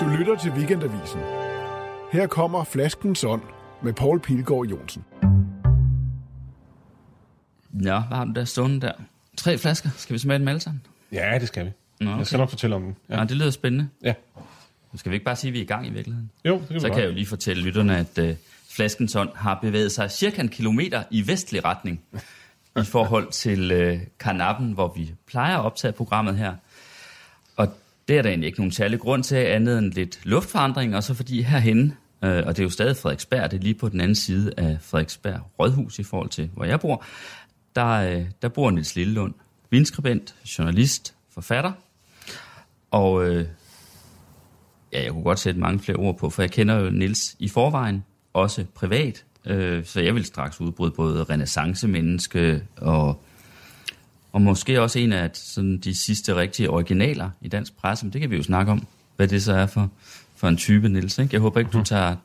Du lytter til Weekendavisen. Her kommer Flaskens Ånd med Paul Pilgaard Jonsen. Ja, hvad har du der stående der? Tre flasker. Skal vi smage dem alle sammen? Ja, det skal vi. Nå, okay. Jeg skal nok fortælle om den. Ja. ja, det lyder spændende. ja. Skal vi ikke bare sige, at vi er i gang i virkeligheden? Jo, det kan Så vi kan jeg jo lige fortælle lytterne, at uh, Flaskens Ånd har bevæget sig cirka en kilometer i vestlig retning i forhold til uh, Karnappen, hvor vi plejer at optage programmet her. Det er der egentlig ikke nogen særlig grund til, andet end lidt luftforandring, og så fordi herhenne, øh, og det er jo stadig Frederiksberg, det er lige på den anden side af Frederiksberg Rådhus i forhold til, hvor jeg bor, der, øh, der bor Niels Lillelund, vinskribent, journalist, forfatter, og øh, ja, jeg kunne godt sætte mange flere ord på, for jeg kender jo Nils i forvejen, også privat, øh, så jeg vil straks udbryde både renaissance-menneske og, og måske også en af sådan, de sidste rigtige originaler i dansk presse, men det kan vi jo snakke om, hvad det så er for, for en type, Nils. Ikke? Jeg håber ikke, du tager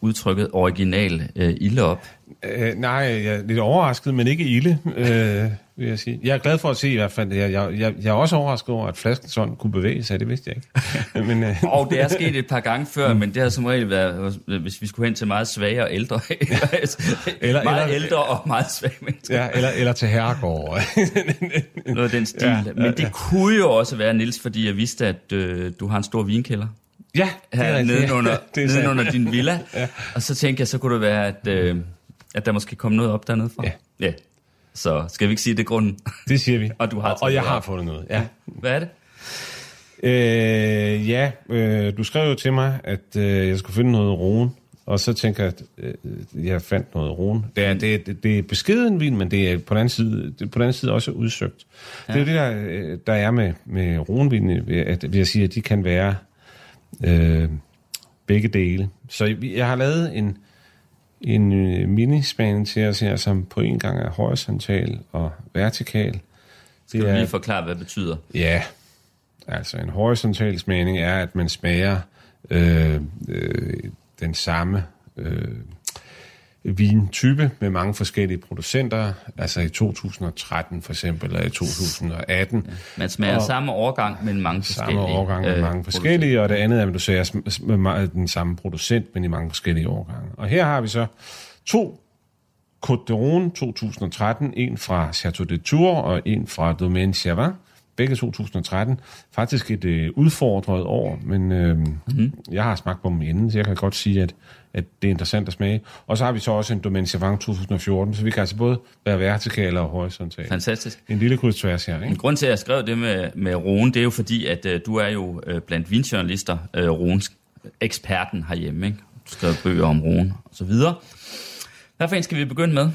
udtrykket original øh, ilde op. Øh, nej, jeg er lidt overrasket, men ikke ilde, øh, vil jeg sige. Jeg er glad for at se i hvert fald, jeg, jeg, jeg, jeg er også overrasket over, at flasken sådan kunne bevæge sig, det vidste jeg ikke. men, øh, Og det er sket et par gange før, men det har som regel været, hvis vi skulle hen til meget svage og ældre, Eller- meget eller- ældre og meget svage mennesker. ja, eller, eller til herregård. Noget af den stil. Ja, men det ja. kunne jo også være, Nils, fordi jeg vidste, at øh, du har en stor vinkælder ja, det er her rigtigt. nedenunder, det er nedenunder din villa. ja. Og så tænkte jeg, så kunne det være, at, øh, at der måske kom noget op dernede fra. Ja. ja. Så skal vi ikke sige det er grunden? Det siger vi. Og du har og, og jeg har fundet noget, ja. Hvad er det? Øh, ja, øh, du skrev jo til mig, at øh, jeg skulle finde noget roen, og så tænker jeg, at øh, jeg fandt noget roen. Det er, det, det, det er beskeden vin, men det er på den anden side, det er på den anden side også udsøgt. Ja. Det er jo det, der, øh, der er med, med roenvin, at, vil jeg sige, at de kan være øh, begge dele. Så jeg har lavet en, en øh, minispan til os her, som på en gang er horisontal og vertikal. Skal du lige forklare, hvad det betyder? Ja, altså en horisontal smagning er, at man smager øh, øh, den samme øh, vintype med mange forskellige producenter, altså i 2013 for eksempel, eller i 2018. Man smager Og- samme årgang, men mange forskellige. Samme årgang med øh, mange forskellige, og det andet er, at du ser med den samme producent, men i mange forskellige årgange. Og her har vi så to Côte d'Aron 2013, en fra Chateau de Tours og en fra Domaine Chavin, begge 2013. Faktisk et øh, udfordret år, men øh, mm-hmm. jeg har smagt på dem inden, så jeg kan godt sige, at, at det er interessant at smage. Og så har vi så også en Domaine Chavin 2014, så vi kan altså både være vertikale og horisontale. Fantastisk. En lille kryds tværs her, En ikke? grund til, at jeg skrev det med, med Rune, det er jo fordi, at øh, du er jo øh, blandt vinjournalister, øh, Runes eksperten herhjemme, ikke? Du skrev bøger om Rune og så videre. Hvad for en skal vi begynde med?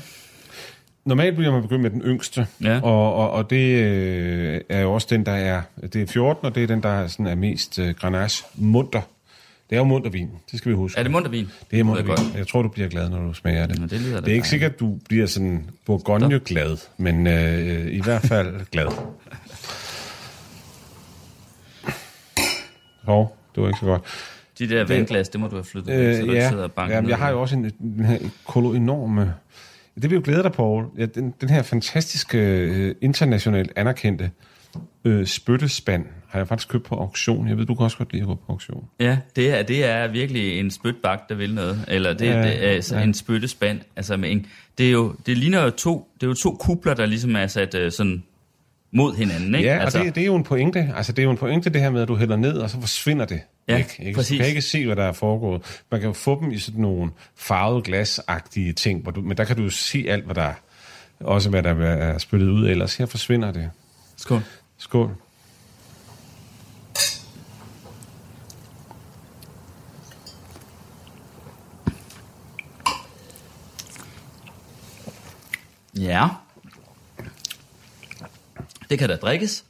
Normalt bliver man begyndt med den yngste, Ja. og, og, og det øh, er jo også den, der er, det er 14, og det er den, der er, sådan, er mest øh, Grenache munter. Det er jo muntervin, det skal vi huske. Er det muntervin? Det er muntervin. Jeg tror, du bliver glad, når du smager det. Nå, det det er ikke sikkert, at du bliver sådan Bourgogne-glad, men øh, i hvert fald glad. Hov, det var ikke så godt. De der vandglas, det må du have flyttet væk, så du Øh, ikke ja, sidder og banker ja ned jeg har jo også en, den her kolo enorme... Det vil jo glæde dig, Paul. Ja, den, den her fantastiske, øh, internationalt anerkendte øh, spyttespand har jeg faktisk købt på auktion. Jeg ved, du kan også godt lide at gå på auktion. Ja, det er, det er virkelig en spytbak, der vil noget. Eller det, Ja, det er altså ja. en spyttespand. Altså med en, det, er jo, det ligner jo to, det er jo to kupler, der ligesom er sat øh, sådan mod hinanden. Ikke? Ja, altså, og det, det er jo en pointe. Altså, det er jo en pointe, det her med, at du hælder ned, og så forsvinder det. Ja, ikke, præcis. Du kan ikke se, hvad der er foregået. Man kan jo få dem i sådan nogle farvede glasagtige ting, hvor du, men der kan du se alt, hvad der er. Også hvad der er spyttet ud, ellers her forsvinder det. Skål. Skål. Ja. Det kan da drikkes.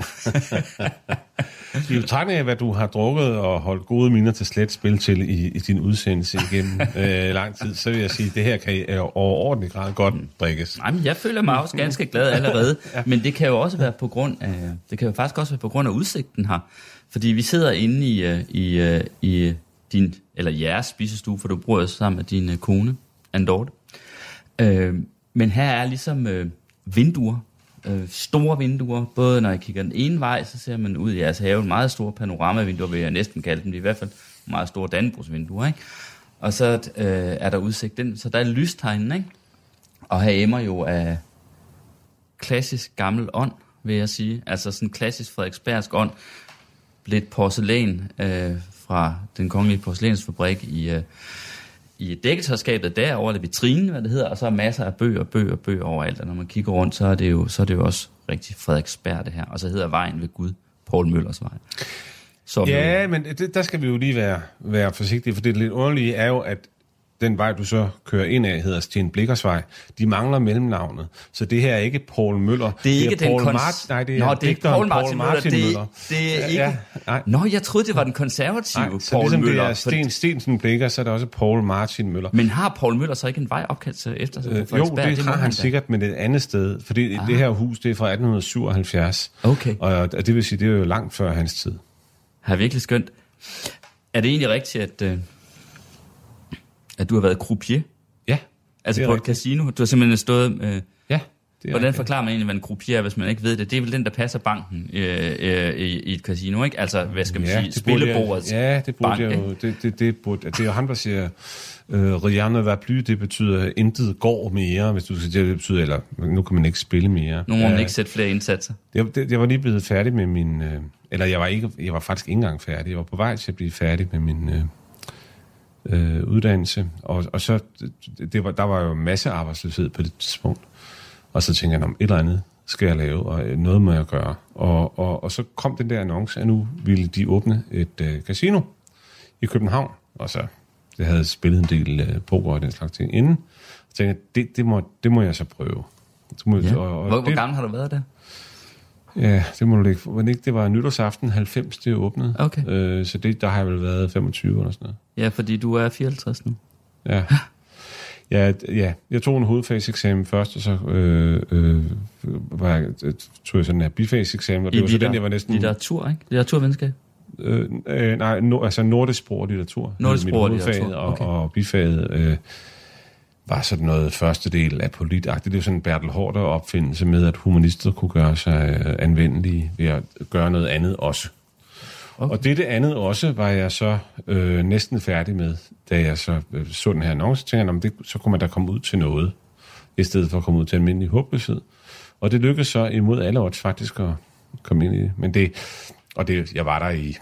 I betragtning af, hvad du har drukket og holdt gode miner til slet spil til i, i din udsendelse igennem øh, lang tid, så vil jeg sige, at det her kan i overordentlig grad godt drikkes. Nej, men jeg føler mig også ganske glad allerede. ja. Men det kan jo også være på grund af, det kan jo faktisk også være på grund af udsigten her. Fordi vi sidder inde i, øh, i, øh, i din, eller jeres spisestue, for du bor jo sammen med din øh, kone, Andorte. Øh, men her er ligesom øh, vinduer øh, store vinduer. Både når jeg kigger den ene vej, så ser man ud i jeres have meget store panoramavinduer, vil jeg næsten kalde dem. De er i hvert fald meget store dannebrugsvinduer, ikke? Og så øh, er der udsigt den. så der er lystegnen, ikke? Og her emmer jo af klassisk gammel ånd, vil jeg sige. Altså sådan klassisk Frederiksbergsk ånd. Lidt porcelæn øh, fra den kongelige porcelænsfabrik i, øh, i dækketøjskabet derovre, eller vitrinen, hvad det hedder, og så er masser af bøger, bøger, bøger overalt, og når man kigger rundt, så er det jo, så er det jo også rigtig Frederiksberg det her, og så hedder vejen ved Gud, Paul Møllers vej. Som ja, jo... men det, der skal vi jo lige være, være forsigtige, for det lidt underlige er jo, at den vej, du så kører ind af, hedder Sten Blikkersvej. De mangler mellemnavnet. Så det her er ikke Paul Møller. Det er ikke det er den Paul kons... Mart... Nej, det er, Nå, det er ikke Paul Martin, Paul Martin Møller. Møller. Det, det er ikke... Ja, nej. Nå, jeg troede, det var den konservative nej, så Paul ligesom Møller. det er Sten Stensen Blikker, så er der også Paul Martin Møller. Men har Paul Møller så ikke en vej opkaldt efter sig? Øh, jo, det, det har han sikkert, men et andet sted. Fordi ah. det her hus, det er fra 1877. Okay. Og, og det vil sige, det er jo langt før hans tid. Har virkelig skønt. Er det egentlig rigtigt, at, øh, at du har været croupier? Ja. Altså på et rigtigt. casino? Du har simpelthen stået... Øh, ja. Det Hvordan rigtigt. forklarer man egentlig, hvad en croupier er, hvis man ikke ved det? Det er vel den, der passer banken øh, øh, i, i et casino, ikke? Altså, hvad skal man ja, sige, spillebordet. Ja, det burde bank, jeg jo. Det, det, det, burde, det er jo ham, der siger, øh, Rien va plus, det betyder, intet går mere, hvis du skal det, det betyder, eller nu kan man ikke spille mere. Nu må man ikke sætte flere indsatser. Jeg, det, jeg var lige blevet færdig med min, øh, eller jeg var, ikke, jeg var faktisk ikke engang færdig, jeg var på vej til at blive færdig med min... Øh, øh, uddannelse, og, og så, det, var, der var jo masse arbejdsløshed på det tidspunkt. Og så tænkte jeg, om et eller andet skal jeg lave, og noget må jeg gøre. Og, og, og så kom den der annonce, at nu ville de åbne et øh, casino i København. Og så jeg havde spillet en del øh, poker og den slags ting inden. Så tænkte jeg, det, det, må, det må jeg så prøve. Så må, ja. og, og hvor, det, hvor gammel har du været der? Ja, det må du ikke. Men ikke, det var nytårsaften 90, det åbnede. Okay. Øh, så det, der har jeg vel været 25 eller sådan noget. Ja, fordi du er 54 nu. Ja. Ja, ja, jeg tog en hovedfagseksamen først, og så øh, øh, var jeg, tog jeg sådan en bifagseksamen, og det I var så den, jeg var næsten... Litteratur, ikke? Litteraturvidenskab? Øh, øh, nej, no, altså nordisk sprog og litteratur. Nordisk sprog og litteratur, okay. og, og bifaget øh, var sådan noget første del af politagtigt. Det er jo sådan en Bertel Hårder opfindelse med, at humanister kunne gøre sig øh, anvendelige ved at gøre noget andet også. Okay. Og det, det andet også var jeg så øh, næsten færdig med, da jeg så øh, så den her annonce, tænkte jeg, det, så kunne man da komme ud til noget, i stedet for at komme ud til almindelig håbløshed. Og det lykkedes så imod alle odds faktisk at komme ind i det. Men det, og det, jeg var der i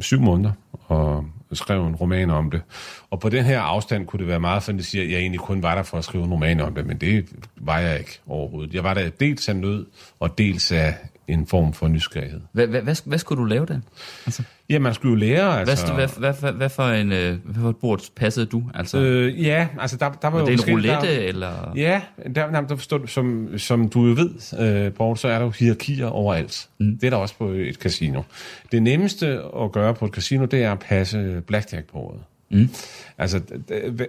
syv måneder, og skrev en roman om det. Og på den her afstand kunne det være meget fantasi, at jeg egentlig kun var der for at skrive en roman om det, men det var jeg ikke overhovedet. Jeg var der dels af nød, og dels af en form for nysgerrighed. Hvad, hvad, hvad, hvad skulle du lave der? Altså? Ja, man skulle jo lære, altså... Hvad, hvad, hvad, hvad, for en, øh, hvad for et bord passede du? Altså? Øh, ja, altså der, der var, var jo... det en roulette, der, eller...? Ja, der, der, der forstår du, som, som du jo ved, øh, Borg, så er der jo hierarkier overalt. Mm. Det er der også på et casino. Det nemmeste at gøre på et casino, det er at passe blackjack-bordet. Mm. Altså,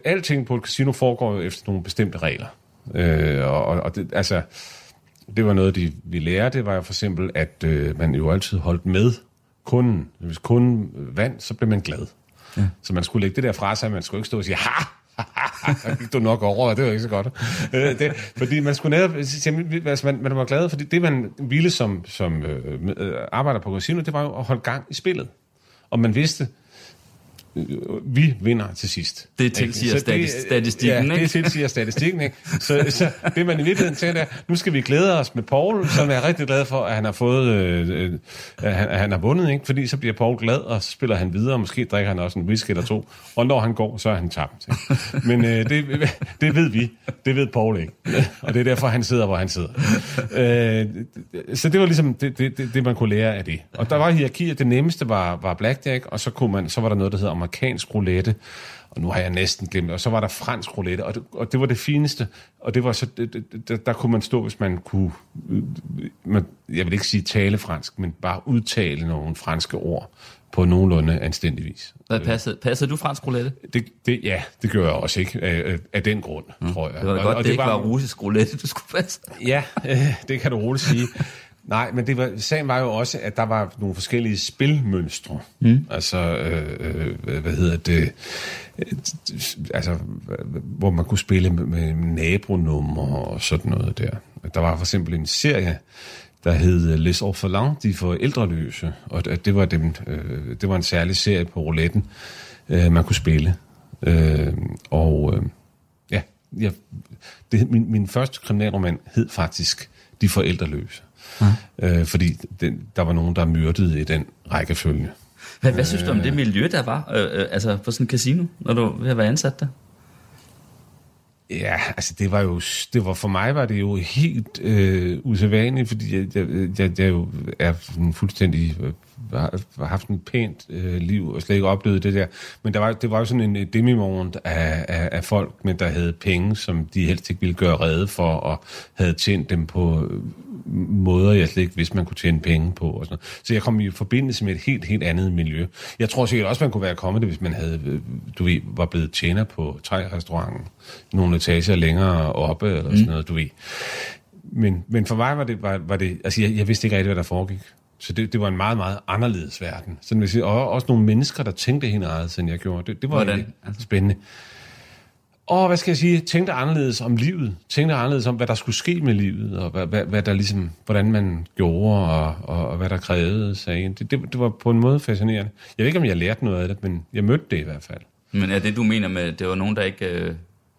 alting på et casino foregår jo efter nogle bestemte regler. Øh, og, og det, altså det var noget, de, vi lærte, det var jo for eksempel, at øh, man jo altid holdt med kunden. Hvis kunden vandt, så blev man glad. Ja. Så man skulle lægge det der fra sig, man skulle ikke stå og sige, ha, der gik du nok over, det var ikke så godt. Øh, det, fordi man skulle netop, altså man, man var glad, fordi det man ville som, som øh, øh arbejder på casino, det var jo at holde gang i spillet. Og man vidste, vi vinder til sidst. Det tilsiger det, statistikken, ja, ikke? det tilsiger statistikken, ikke? Så, så det man i virkeligheden tænker, er, nu skal vi glæde os med Paul, som er rigtig glad for, at han har fået, øh, øh, at, han, han har vundet, ikke? Fordi så bliver Paul glad, og så spiller han videre, og måske drikker han også en whisky eller to, og når han går, så er han tabt. Ikke? Men øh, det, det ved vi, det ved Paul ikke. Og det er derfor, han sidder, hvor han sidder. Øh, så det var ligesom det, det, det, det, man kunne lære af det. Og der var hierarkier, det nemmeste var, var blackjack, og så, kunne man, så var der noget, der hedder amerikansk roulette, og nu har jeg næsten glemt og så var der fransk roulette, og det, og det var det fineste, og det var så, det, det, der kunne man stå, hvis man kunne, man, jeg vil ikke sige tale fransk, men bare udtale nogle franske ord på nogenlunde anstændig vis. Hvad passede, passede du fransk roulette? Det, det, ja, det gør jeg også ikke, af, af den grund, mm. tror jeg. Det var da godt, og, og det, det ikke var, var russisk roulette, du skulle passe. Ja, øh, det kan du roligt sige. Nej, men det var, sagen var jo også, at der var nogle forskellige spilmønstre. Mm. Altså, øh, øh, hvad hedder det? Altså, hvor man kunne spille med, med nabonummer og sådan noget der. Der var for eksempel en serie, der hed Les Orphelins, de forældreløse, og det det var, dem, øh, det var en særlig serie på rouletten, øh, man kunne spille. Øh, og øh, ja, jeg, det, min, min første kriminalroman hed faktisk De forældreløse. Ja. Øh, fordi den, der var nogen, der myrdede i den rækkefølge. Hvad, hvad synes du om det miljø, der var øh, øh, altså på sådan en casino, når du var ansat der? Ja, altså det var jo, det var for mig var det jo helt øh, usædvanligt, fordi jeg, jeg, jeg, jeg jo er fuldstændig øh, har, har haft en pænt øh, liv og slet ikke oplevet det der. Men der var, det var jo sådan en demimorgen af, af, af folk, men der havde penge, som de helst ikke ville gøre redde for, og havde tjent dem på øh, måder, jeg slet ikke vidste, man kunne tjene penge på. Og sådan Så jeg kom i forbindelse med et helt, helt andet miljø. Jeg tror sikkert også, man kunne være kommet det, hvis man havde, øh, du ved, var blevet tjener på trærestauranten nogle etager længere oppe, eller sådan mm. noget, du ved. Men, men for mig var det, var, var det altså jeg, jeg vidste ikke rigtig, hvad der foregik. Så det, det var en meget, meget anderledes verden. Sådan vil sige, og også nogle mennesker, der tænkte helt anderledes, end jeg gjorde. Det, det var Hvordan? Altså? Og hvad skal jeg sige, tænkte anderledes om livet. Tænkte anderledes om, hvad der skulle ske med livet, og hvad, hvad, hvad der ligesom, hvordan man gjorde, og, og, og hvad der krævede sig. Det, det, det var på en måde fascinerende. Jeg ved ikke, om jeg lærte noget af det, men jeg mødte det i hvert fald. Men er det, du mener med, det var nogen, der ikke... Øh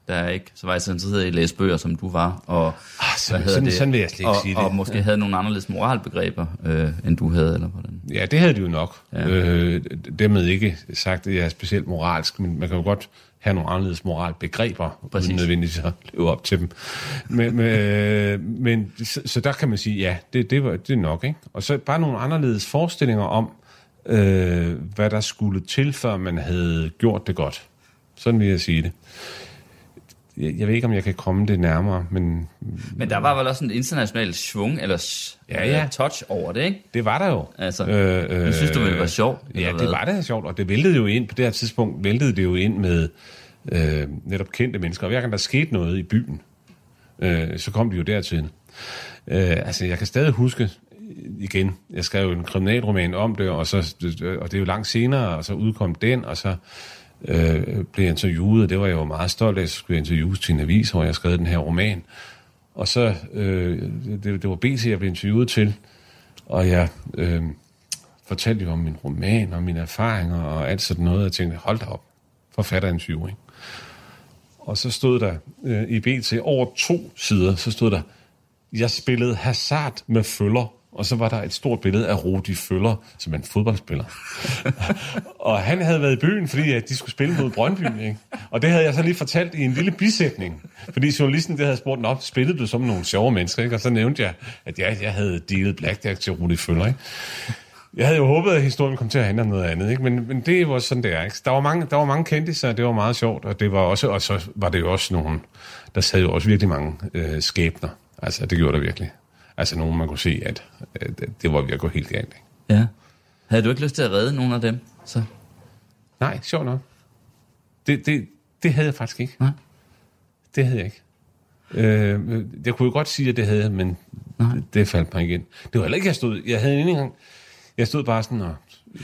der er ikke så var så interesseret i at læse bøger, som du var. Og, ah, så, sådan, det? sådan vil jeg slet ikke og, sige det. Og måske ja. havde nogle anderledes moralbegreber, øh, end du havde, eller hvordan? Ja, det havde de jo nok. Ja. Øh, dermed ikke sagt, at jeg er specielt moralsk, men man kan jo godt have nogle anderledes moralbegreber, Præcis. uden nødvendigvis at leve op til dem. Men, men, øh, men så, så der kan man sige, ja, det, det, var, det er nok. Ikke? Og så bare nogle anderledes forestillinger om, øh, hvad der skulle til, før man havde gjort det godt. Sådan vil jeg sige det jeg, jeg ved ikke, om jeg kan komme det nærmere, men... Men der var vel også en international svung, eller ja, ja. touch over det, ikke? Det var der jo. Altså, øh, øh, synes du, det var sjovt? Ja, det var da sjovt, og det væltede jo ind, på det her tidspunkt væltede det jo ind med øh, netop kendte mennesker. Og hver gang der skete noget i byen, øh, så kom de jo dertil. Øh, altså, jeg kan stadig huske, igen, jeg skrev en kriminalroman om det, og, så, og det er jo langt senere, og så udkom den, og så øh, blev interviewet, og det var jeg jo meget stolt af, at jeg skulle interviews til en avis, hvor jeg skrev den her roman. Og så, øh, det, det var BC, jeg blev interviewet til, og jeg øh, fortalte jo om min roman og mine erfaringer og alt sådan noget, og jeg tænkte, hold da op, forfatterinterview, ikke? Og så stod der øh, i BT over to sider, så stod der, jeg spillede hasard med følger og så var der et stort billede af Rudi Føller, som er en fodboldspiller. og han havde været i byen, fordi at de skulle spille mod Brøndby. Ikke? Og det havde jeg så lige fortalt i en lille bisætning. Fordi journalisten det havde spurgt, op, spillede du som nogle sjove mennesker? Ikke? Og så nævnte jeg, at jeg, jeg havde dealet blackjack til Rudi Føller. Ikke? Jeg havde jo håbet, at historien kom til at handle om noget andet, ikke? Men, men det var sådan, det er. Ikke? Der var mange, der var mange kendte, så det var meget sjovt, og det var også, og så var det jo også nogen, der sad jo også virkelig mange øh, skæbner. Altså, det gjorde der virkelig. Altså nogen, man kunne se, at, at det var ved at gå helt galt. Ikke? Ja. Havde du ikke lyst til at redde nogen af dem? Så? Nej, sjovt nok. Det, det, det havde jeg faktisk ikke. Nej. Det havde jeg ikke. Øh, jeg kunne jo godt sige, at det havde men Nej. det, det faldt mig igen. Det var heller ikke, jeg stod... Jeg havde en gang... Jeg stod bare sådan og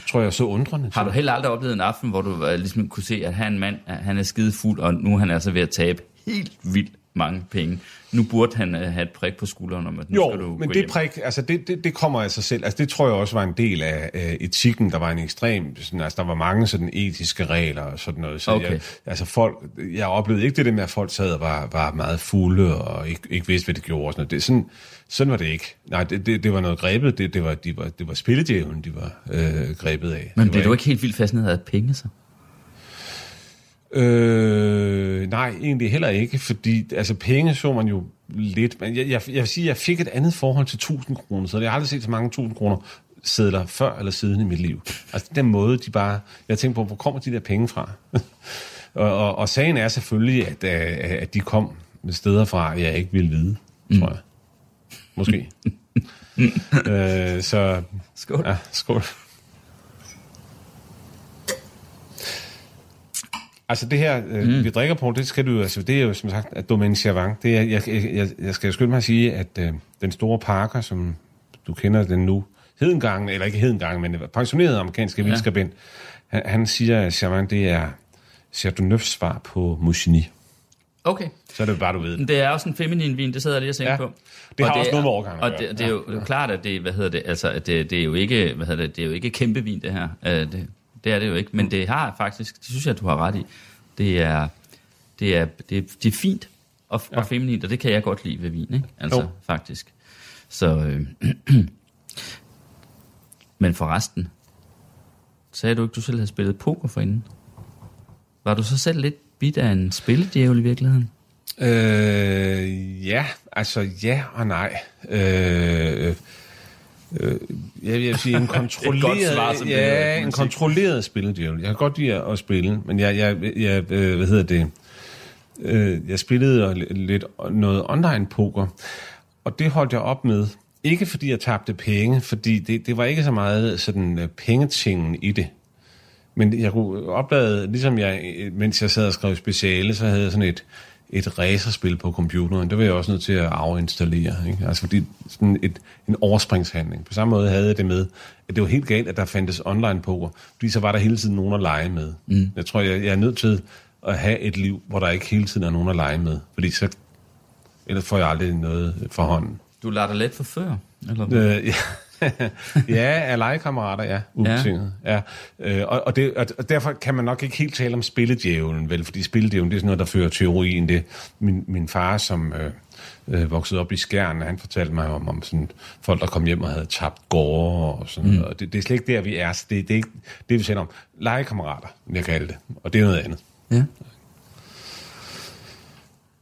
tror jeg så undrende. Har du heller aldrig oplevet en aften, hvor du uh, ligesom kunne se, at han mand, han er skide fuld, og nu er han altså ved at tabe helt vildt mange penge. Nu burde han uh, have et prik på skulderen om, at nu jo, skal du men det hjem. prik, altså det, det, det kommer af sig selv. Altså det tror jeg også var en del af uh, etikken. Der var en ekstrem, sådan, altså der var mange sådan etiske regler og sådan noget. Så Okay. jeg, altså folk, jeg oplevede ikke det der med, at folk sad og var, var meget fulde og ikke, ikke vidste, hvad de gjorde. Og sådan, noget. Det, sådan, sådan var det ikke. Nej, det, det, det var noget grebet. Det, det, var, de var, det var spilledjævlen, de var øh, grebet af. Men var du ikke helt vildt fascineret af penge, så? Øh, nej, egentlig heller ikke, fordi altså, penge så man jo lidt. Men jeg, jeg, jeg vil sige, at jeg fik et andet forhold til 1000 kroner, så jeg har aldrig set så mange 1000 kroner sædler før eller siden i mit liv. Altså den måde, de bare... Jeg tænkte på, hvor kommer de der penge fra? og, og, og sagen er selvfølgelig, at, øh, at de kom med steder fra, jeg ikke ville vide, tror jeg. Måske. øh, så... Skål. Ja, skål. Altså det her, øh, mm. vi drikker på, det skal du altså, det er jo som sagt at Domaine Chavang. Det er, jeg, jeg, jeg skal skynde mig at sige, at øh, den store parker, som du kender den nu, hedengang, eller ikke hedengang, men pensioneret amerikanske Ja. vildskabent, han, han siger, at Chavang, det er Chateauneufs svar på Mouchini. Okay. Så er det bare, du ved det. Det er også en feminin vin, det sidder jeg lige og tænker Ja. på. Det har Og også noget med årgangen at Og det, det, er jo det er jo klart, at det, hvad hedder det, altså, at det, det er jo ikke, hvad hedder det, det er jo ikke kæmpe vin, det her. Uh, det, det er det jo ikke, men det har faktisk, det synes jeg, du har ret i. Det er, det er, det er, det er fint og, ja. og feminint, og det kan jeg godt lide ved vin, ikke? Altså, Jo. faktisk. Så, øh, men forresten, sagde du ikke, du selv havde spillet poker forinden? Var du så selv lidt bit af en spilledjævel i virkeligheden? Øh, ja, altså ja og nej. Øh, øh, jeg vil sige en kontrolleret, svar, som ja, en kontrolleret spilledjævel. Jeg kan godt lide at spille, men jeg, jeg, jeg øh, hvad hedder det, øh, jeg spillede lidt noget online poker, og det holdt jeg op med. Ikke fordi jeg tabte penge, fordi det, det var ikke så meget sådan øh, pengetingen i det. Men jeg kunne opdage, ligesom jeg, mens jeg sad og skrev speciale, så havde jeg sådan et, et racerspil på computeren. Det var jeg også nødt til at afinstallere. Ikke? Altså fordi sådan et, en overspringshandling. På samme måde havde jeg det med, at det var helt galt, at der fandtes online poker. Fordi så var der hele tiden nogen at lege med. Mm. Jeg tror, jeg, jeg er nødt til at have et liv, hvor der ikke hele tiden er nogen at lege med. Fordi så ellers får jeg aldrig noget for hånden. Du lader dig let forføre? Eller? Øh, ja. ja, af legekammerater, ja. Ubetinget. Ja. Ja. Øh, og, og, det, og derfor kan man nok ikke helt tale om spilledjævlen, vel? Fordi spilledjævlen, det er sådan noget, der fører ruin. Det, min, min far, som øh, øh, voksede op i Skjern, han fortalte mig om, om sådan, folk, der kom hjem og havde tabt gårde og sådan mm. noget. Og det, det er slet ikke der, vi er. Så det, det er ikke det, vi taler om. Legekammerater, vil jeg kalde det. Og det er noget andet. Ja.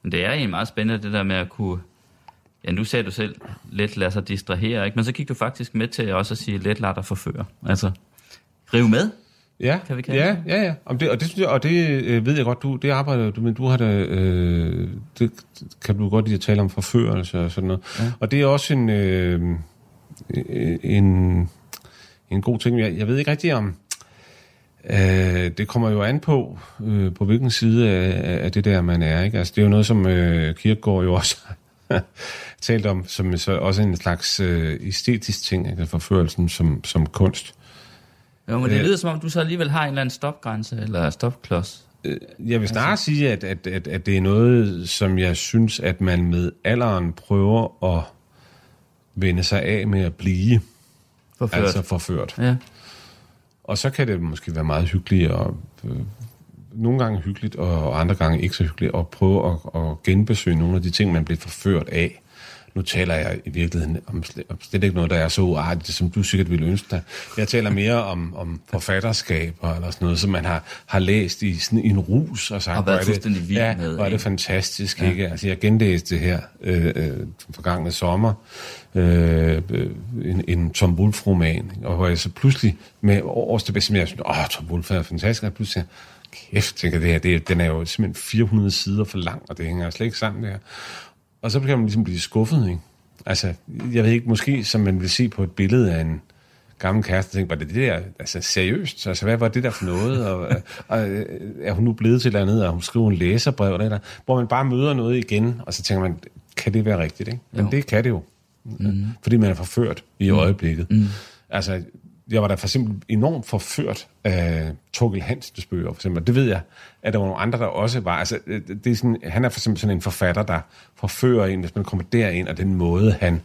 Men det er egentlig meget spændende, det der med at kunne... Ja, nu sagde du selv, let lade sig distrahere, ikke? Men så gik du faktisk med til også at sige, let lade dig forføre. Altså, rive med. Ja, Kan vi kalde ja, det? ja, ja. Om det, og det, synes jeg, og det øh, ved jeg godt, du, det arbejder du, men du har da, øh, det kan du godt lide at tale om forførelse og sådan noget. Ja. Og det er også en, øh, en, en god ting. Jeg, jeg ved ikke rigtig om, øh, det kommer jo an på, øh, på hvilken side af, af det der, man er. Ikke? Altså, det er jo noget, som øh, Kierkegaard jo også talt om, som så også en slags øh, æstetisk ting, altså forførelsen som, som kunst. Jo, men det Øh. lyder som om, du så alligevel har en eller anden stopgrænse, eller stopklods. Jeg vil snarere sige, at, at, at, at det er noget, som jeg synes, at man med alderen prøver at vende sig af med at blive Forført. altså forført. Ja. Og så kan det måske være meget hyggeligt, og øh, nogle gange hyggeligt, og andre gange ikke så hyggeligt, at prøve at, at genbesøge nogle af de ting, man blev forført af. Nu taler jeg i virkeligheden om om slet ikke noget, der er så uartigt, som du sikkert ville ønske dig. Jeg taler mere om, om forfatterskaber, eller sådan noget, som man har, har læst i, sådan, i en rus, og sagt, Og været hvor er det, ja, med, hvor er det fantastisk, ja. ikke? Altså, jeg genlæste det her øh, øh, forgangne sommer, øh, øh, en, en Tom Wolfe-roman, og hvor jeg så pludselig med års tilbage, som jeg synes, åh, Tom Wolfe er fantastisk, og pludselig kæft, tænker jeg, det her, det, den er jo simpelthen 400 sider for lang, og det hænger slet ikke sammen der. Og så kan man ligesom blive skuffet, ikke? Altså, jeg ved ikke, måske som man vil se på et billede af en gammel kæreste, tænke, var det det der, altså seriøst, altså hvad var det der for noget, og, og øh, er hun nu blevet til et eller andet, og hun skriver en læserbrev, eller, eller hvor man bare møder noget igen, og så tænker man, kan det være rigtigt, ikke? Men Jo. det kan det jo, mm. fordi man er forført i øjeblikket. Mm. Altså, jeg var da for eksempel enormt forført af Torgild Hansens bøger, for eksempel. Det ved jeg, at der var nogle andre, der også var. Altså, øh, det er sådan, han er for eksempel sådan en forfatter, der forfører en, hvis man kommer derind, og den måde, han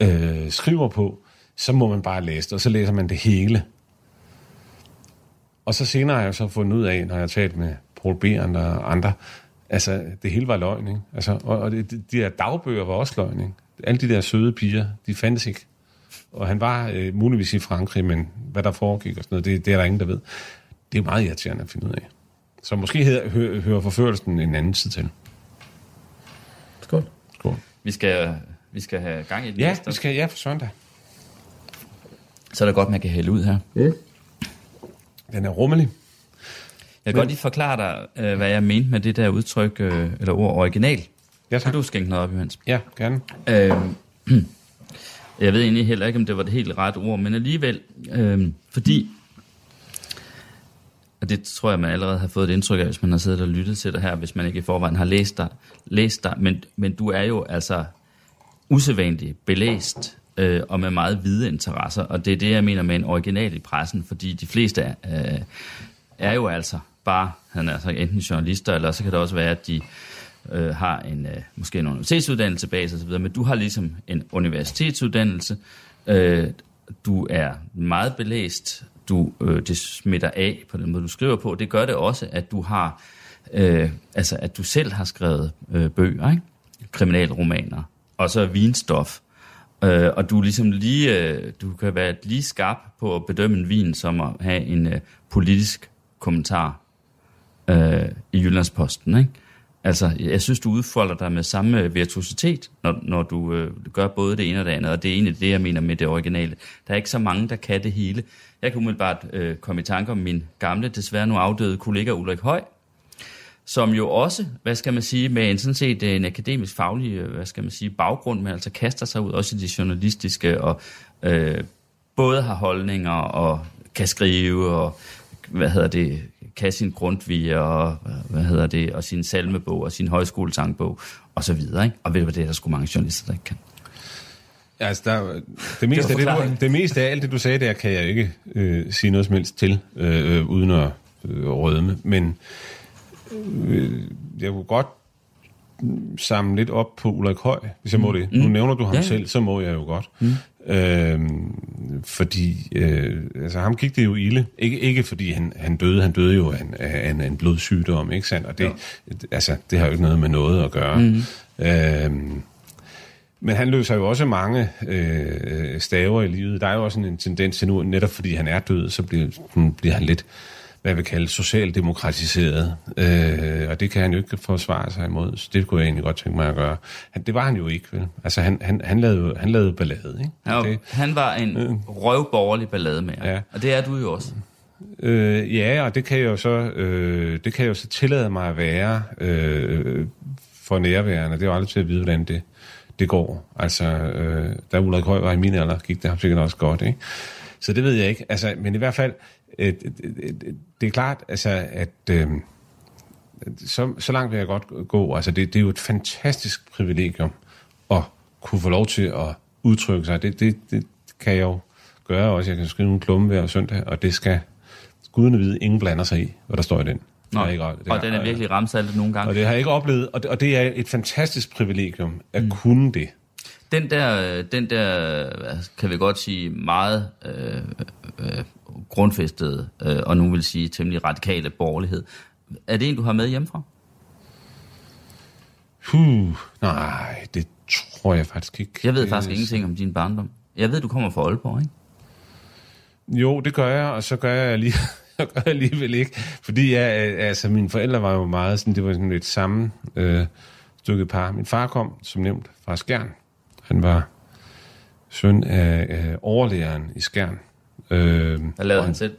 øh, skriver på, så må man bare læse det, og så læser man det hele. Og så senere har jeg så fundet ud af, når jeg har talt med Paul Behrend og andre, altså, det hele var løgn, ikke? Altså, og, og det, de der dagbøger var også løgn, ikke? Alle de der søde piger, de fandtes ikke. Og han var øh, muligvis i Frankrig, men hvad der foregik og sådan noget, det, det er der ingen, der ved. Det er meget irriterende at finde ud af. Så måske hedder, hø, hører forførelsen en anden tid til. Skål. Skål. Vi skal, vi skal have gang i den Ja, næste. vi skal, ja, for søndag. Så er det godt, man kan hælde ud her. Den er rummelig. Jeg kan godt lige forklare dig, øh, hvad jeg mente med det der udtryk, øh, eller ord original. Ja, Kan tak. du skænke noget op, Johannes? Ja, gerne. Øh, jeg ved egentlig heller ikke, om det var det helt rette ord, men alligevel, øh, fordi, og det tror jeg, man allerede har fået et indtryk af, hvis man har siddet og lyttet til det her, hvis man ikke i forvejen har læst dig, læst dig men, men du er jo altså usædvanligt belæst øh, og med meget hvide interesser, og det er det, jeg mener med en original i pressen, fordi de fleste er, øh, er jo altså bare, han er altså enten journalister, eller så kan det også være, at de øh, har en øh, måske en universitetsuddannelse bag sig osv., men du har ligesom en universitetsuddannelse, øh, du er meget belæst, du, øh, det smitter af på den måde, du skriver på. Det gør det også, at du har, øh, altså at du selv har skrevet øh, bøger, ikke? kriminalromaner, og så vinstof. Øh, og du ligesom lige, øh, du kan være lige skarp på at bedømme en vin, som at have en øh, politisk kommentar øh, i Jyllandsposten, ikke? Altså, jeg synes, du udfolder dig med samme øh, virtuositet, når, når du øh, gør både det ene og det andet, og det er egentlig det, jeg mener med det originale. Der er ikke så mange, der kan det hele. Jeg kan umiddelbart øh, komme i tanke om min gamle, desværre nu afdøde kollega Ulrik Høj, som jo også, hvad skal man sige, med en sådan set øh, en akademisk faglig, øh, hvad skal man sige, baggrund, men altså kaster sig ud også i det journalistiske, og øh, både har holdninger og kan skrive, og hvad hedder det, kan sin Grundtvig og, hvad hedder det, og sin salmebog og sin højskolesangbog og så videre. Ikke? Og ved du hvad, det er der sgu mange journalister, der ikke kan. Ja, altså, der, det, meste det, af det, du, det meste af alt det, du sagde der, kan jeg ikke øh, sige noget som helst til, øh, øh, uden at øh, rødme. Men øh, jeg kunne godt samle lidt op på Ulrik Høj, hvis jeg må det. Mm. Nu nævner du ham ja. selv, så må jeg jo godt. Mm. Øhm, fordi øh, altså ham gik det jo ilde. Ikke, ikke fordi han, han døde, han døde jo af en, af en, en blodsygdom, ikke sandt? Og det, ja. altså, det har jo ikke noget med noget at gøre. Mm. Øhm, men han løser jo også mange øh, staver i livet. Der er jo også en tendens til nu, netop fordi han er død, så bliver, bliver han lidt hvad vi kalder socialdemokratiseret. Øh, og det kan han jo ikke forsvare sig imod, så det kunne jeg egentlig godt tænke mig at gøre. Han, det var han jo ikke, vel? Altså, han, han, han, lavede, han lavede ballade, ikke? Ja, det, han var en øh, røvborgerlig ballade med ja. og det er du jo også. Øh, ja, og det kan jeg jo så, øh, det kan jeg jo så tillade mig at være øh, for nærværende. Det er jo aldrig til at vide, hvordan det, det går. Altså, øh, da Ulrik Høj var i min alder, gik det ham sikkert også godt, ikke? Så det ved jeg ikke. Altså, men i hvert fald, det er klart, altså, at øh, så, så langt vil jeg godt gå. Altså, det, det er jo et fantastisk privilegium at kunne få lov til at udtrykke sig. Det, det, det kan jeg jo gøre også. Jeg kan skrive en klumme hver søndag, og det skal gudene vide, ingen blander sig i, hvad der står i den. Nå, ikke, det og den er virkelig ramsaltet nogle gange. Og det har jeg ikke oplevet, og det, og det er et fantastisk privilegium at mm. kunne det. Den der, den der, kan vi godt sige, meget øh, øh, grundfæstede, øh, og nu vil sige temmelig radikale borgerlighed. Er det en, du har med hjemmefra? Huh, nej, det tror jeg faktisk ikke. Jeg ved faktisk ingenting om din barndom. Jeg ved, du kommer fra Aalborg, ikke? Jo, det gør jeg, og så gør jeg lige gør jeg alligevel ikke. Fordi jeg, altså, mine forældre var jo meget sådan, det var sådan et samme øh, stykke par. Min far kom, som nævnt, fra Skjern. Han var søn af, af overlæreren i Skjern. Øh, Hvad lavede han selv?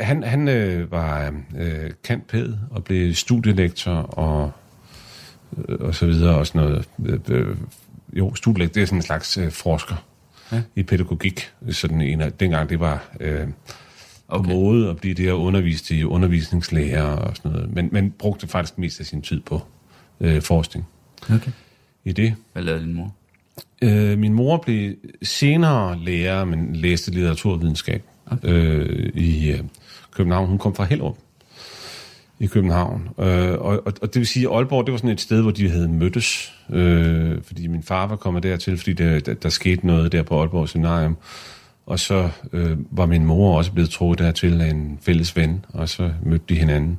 Han, han øh, var øh, kantpæd og blev studielektor og, øh, og så videre. Og sådan noget. Øh, øh, jo, studielektor, det er sådan en slags øh, forsker ja. i pædagogik. Sådan en af, dengang det var øh, okay. måde at blive det at undervise i undervisningslærer og sådan noget. Men, men brugte faktisk mest af sin tid på øh, forskning. Okay. I det. Hvad lavede din mor? Øh, min mor blev senere lærer, men læste litteraturvidenskab okay. øh, i øh, København. Hun kom fra Hellerup i København. Øh, og, og, og det vil sige, at Aalborg det var sådan et sted, hvor de havde mødtes. Øh, fordi min far var kommet dertil, fordi der, der, der skete noget der på Aalborg Seminarium. Og så øh, var min mor også blevet troet dertil af en fælles ven, og så mødte de hinanden.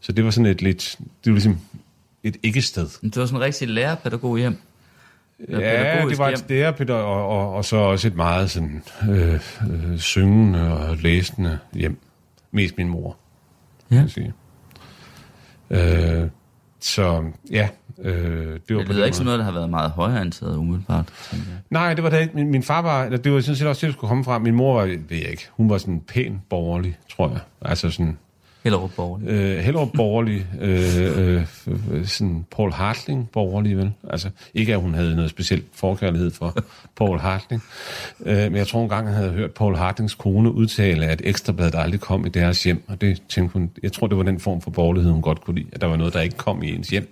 Så det var sådan et lidt, det var ligesom et ikke-sted. Det var sådan en rigtig lærerpædagog hjem? Ja, det var et stærepædagog, og, og, og så også et meget sådan, øh, øh, syngende og læsende hjem. Mest min mor, ja. kan sige. Øh, så ja, øh, det var det lyder ikke som noget, der har været meget højere umiddelbart. Nej, det var det ikke. Min, min far var, det var sådan set også det, der skulle komme fra. Min mor var, ved jeg ikke, hun var sådan pæn borgerlig, tror jeg. Altså sådan Hellerup Borgerlig. Øh, Hellerup Borgerlig. Øh, øh, sådan Paul Hartling Borgerlig, vel? Altså, ikke at hun havde noget specielt forkærlighed for Paul Hartling. Øh, men jeg tror en gang, han havde hørt Paul Hartlings kone udtale, at ekstrabladet aldrig kom i deres hjem. Og det tænkte hun, jeg tror, det var den form for borgerlighed, hun godt kunne lide. At der var noget, der ikke kom i ens hjem.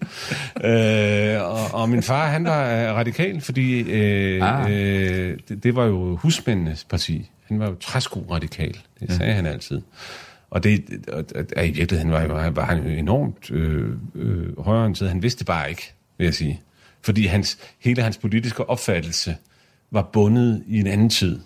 øh, og, og min far, han var radikal, fordi øh, ah. øh, det, det var jo husmændenes parti. Han var jo træsko radikal. Det sagde ja. han altid. Og det, og, og, i virkeligheden var, var, var han enormt øh, øh, højorienteret. Han vidste det bare ikke, vil jeg sige. Fordi hans, hele hans politiske opfattelse var bundet i en anden tid.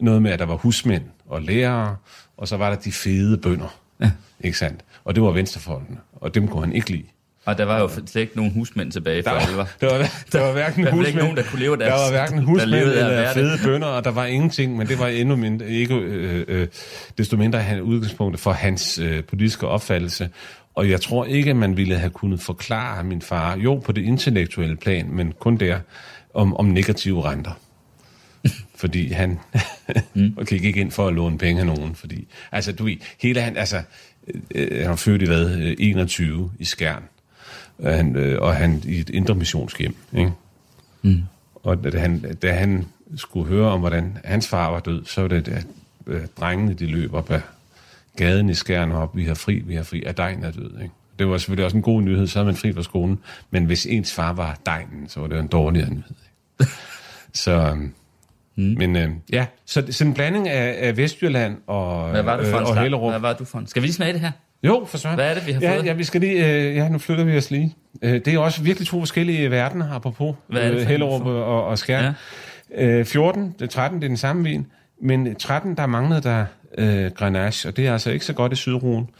Noget med, at der var husmænd og lærere, og så var der de fede bønder. Ja. Ikke sandt? Og det var venstrefolkene, og dem kunne han ikke lide. Og der var jo slet ikke nogen husmænd tilbage Der var, det var. der var, der var hverken Der husmænd, ikke nogen, der kunne leve af deres- der var hverken der husmænd af eller være fede bønder, og der var ingenting, men det var endnu mindre, ikke øh, øh, desto mindre han udgangspunktet for hans øh, politiske opfattelse. Og jeg tror ikke, at man ville have kunnet forklare min far, jo på det intellektuelle plan, men kun der, om, om negative renter. Fordi han mm. okay, gik ind for at låne penge af nogen. Fordi, altså, du hele han, altså, øh, han var født i hvad, øh, 21 i Skjern. Og han, øh, og han i et indre missionshjem, ikke? Mm. Og da han, da han skulle høre om, hvordan hans far var død, så var det, at øh, drengene de løb op ad gaden i Skjern op, vi har fri, vi har fri, at dejen er død, ikke? Det var selvfølgelig også en god nyhed, så havde man fri fra skolen, men hvis ens far var degnen, så var det en dårligere nyhed. Ikke? så, mm. men øh, ja, så sådan en blanding af, af Vestjylland og, Hvad var det for en øh, og? Hellerup. Hvad var du for en? Skal vi lige smage det her? Jo, for søren. Hvad er det, vi har ja, fået? Ja, vi skal lige, øh, ja, nu flytter vi os lige. Øh, det er også virkelig to forskellige verdener, apropos Hvad er det for øh, en, Hellerup og, og Skjern. Ja. Øh, 14, det er 13, det er den samme vin, men 13, der manglede der øh, Grenache, og det er altså ikke så godt i Sydruen.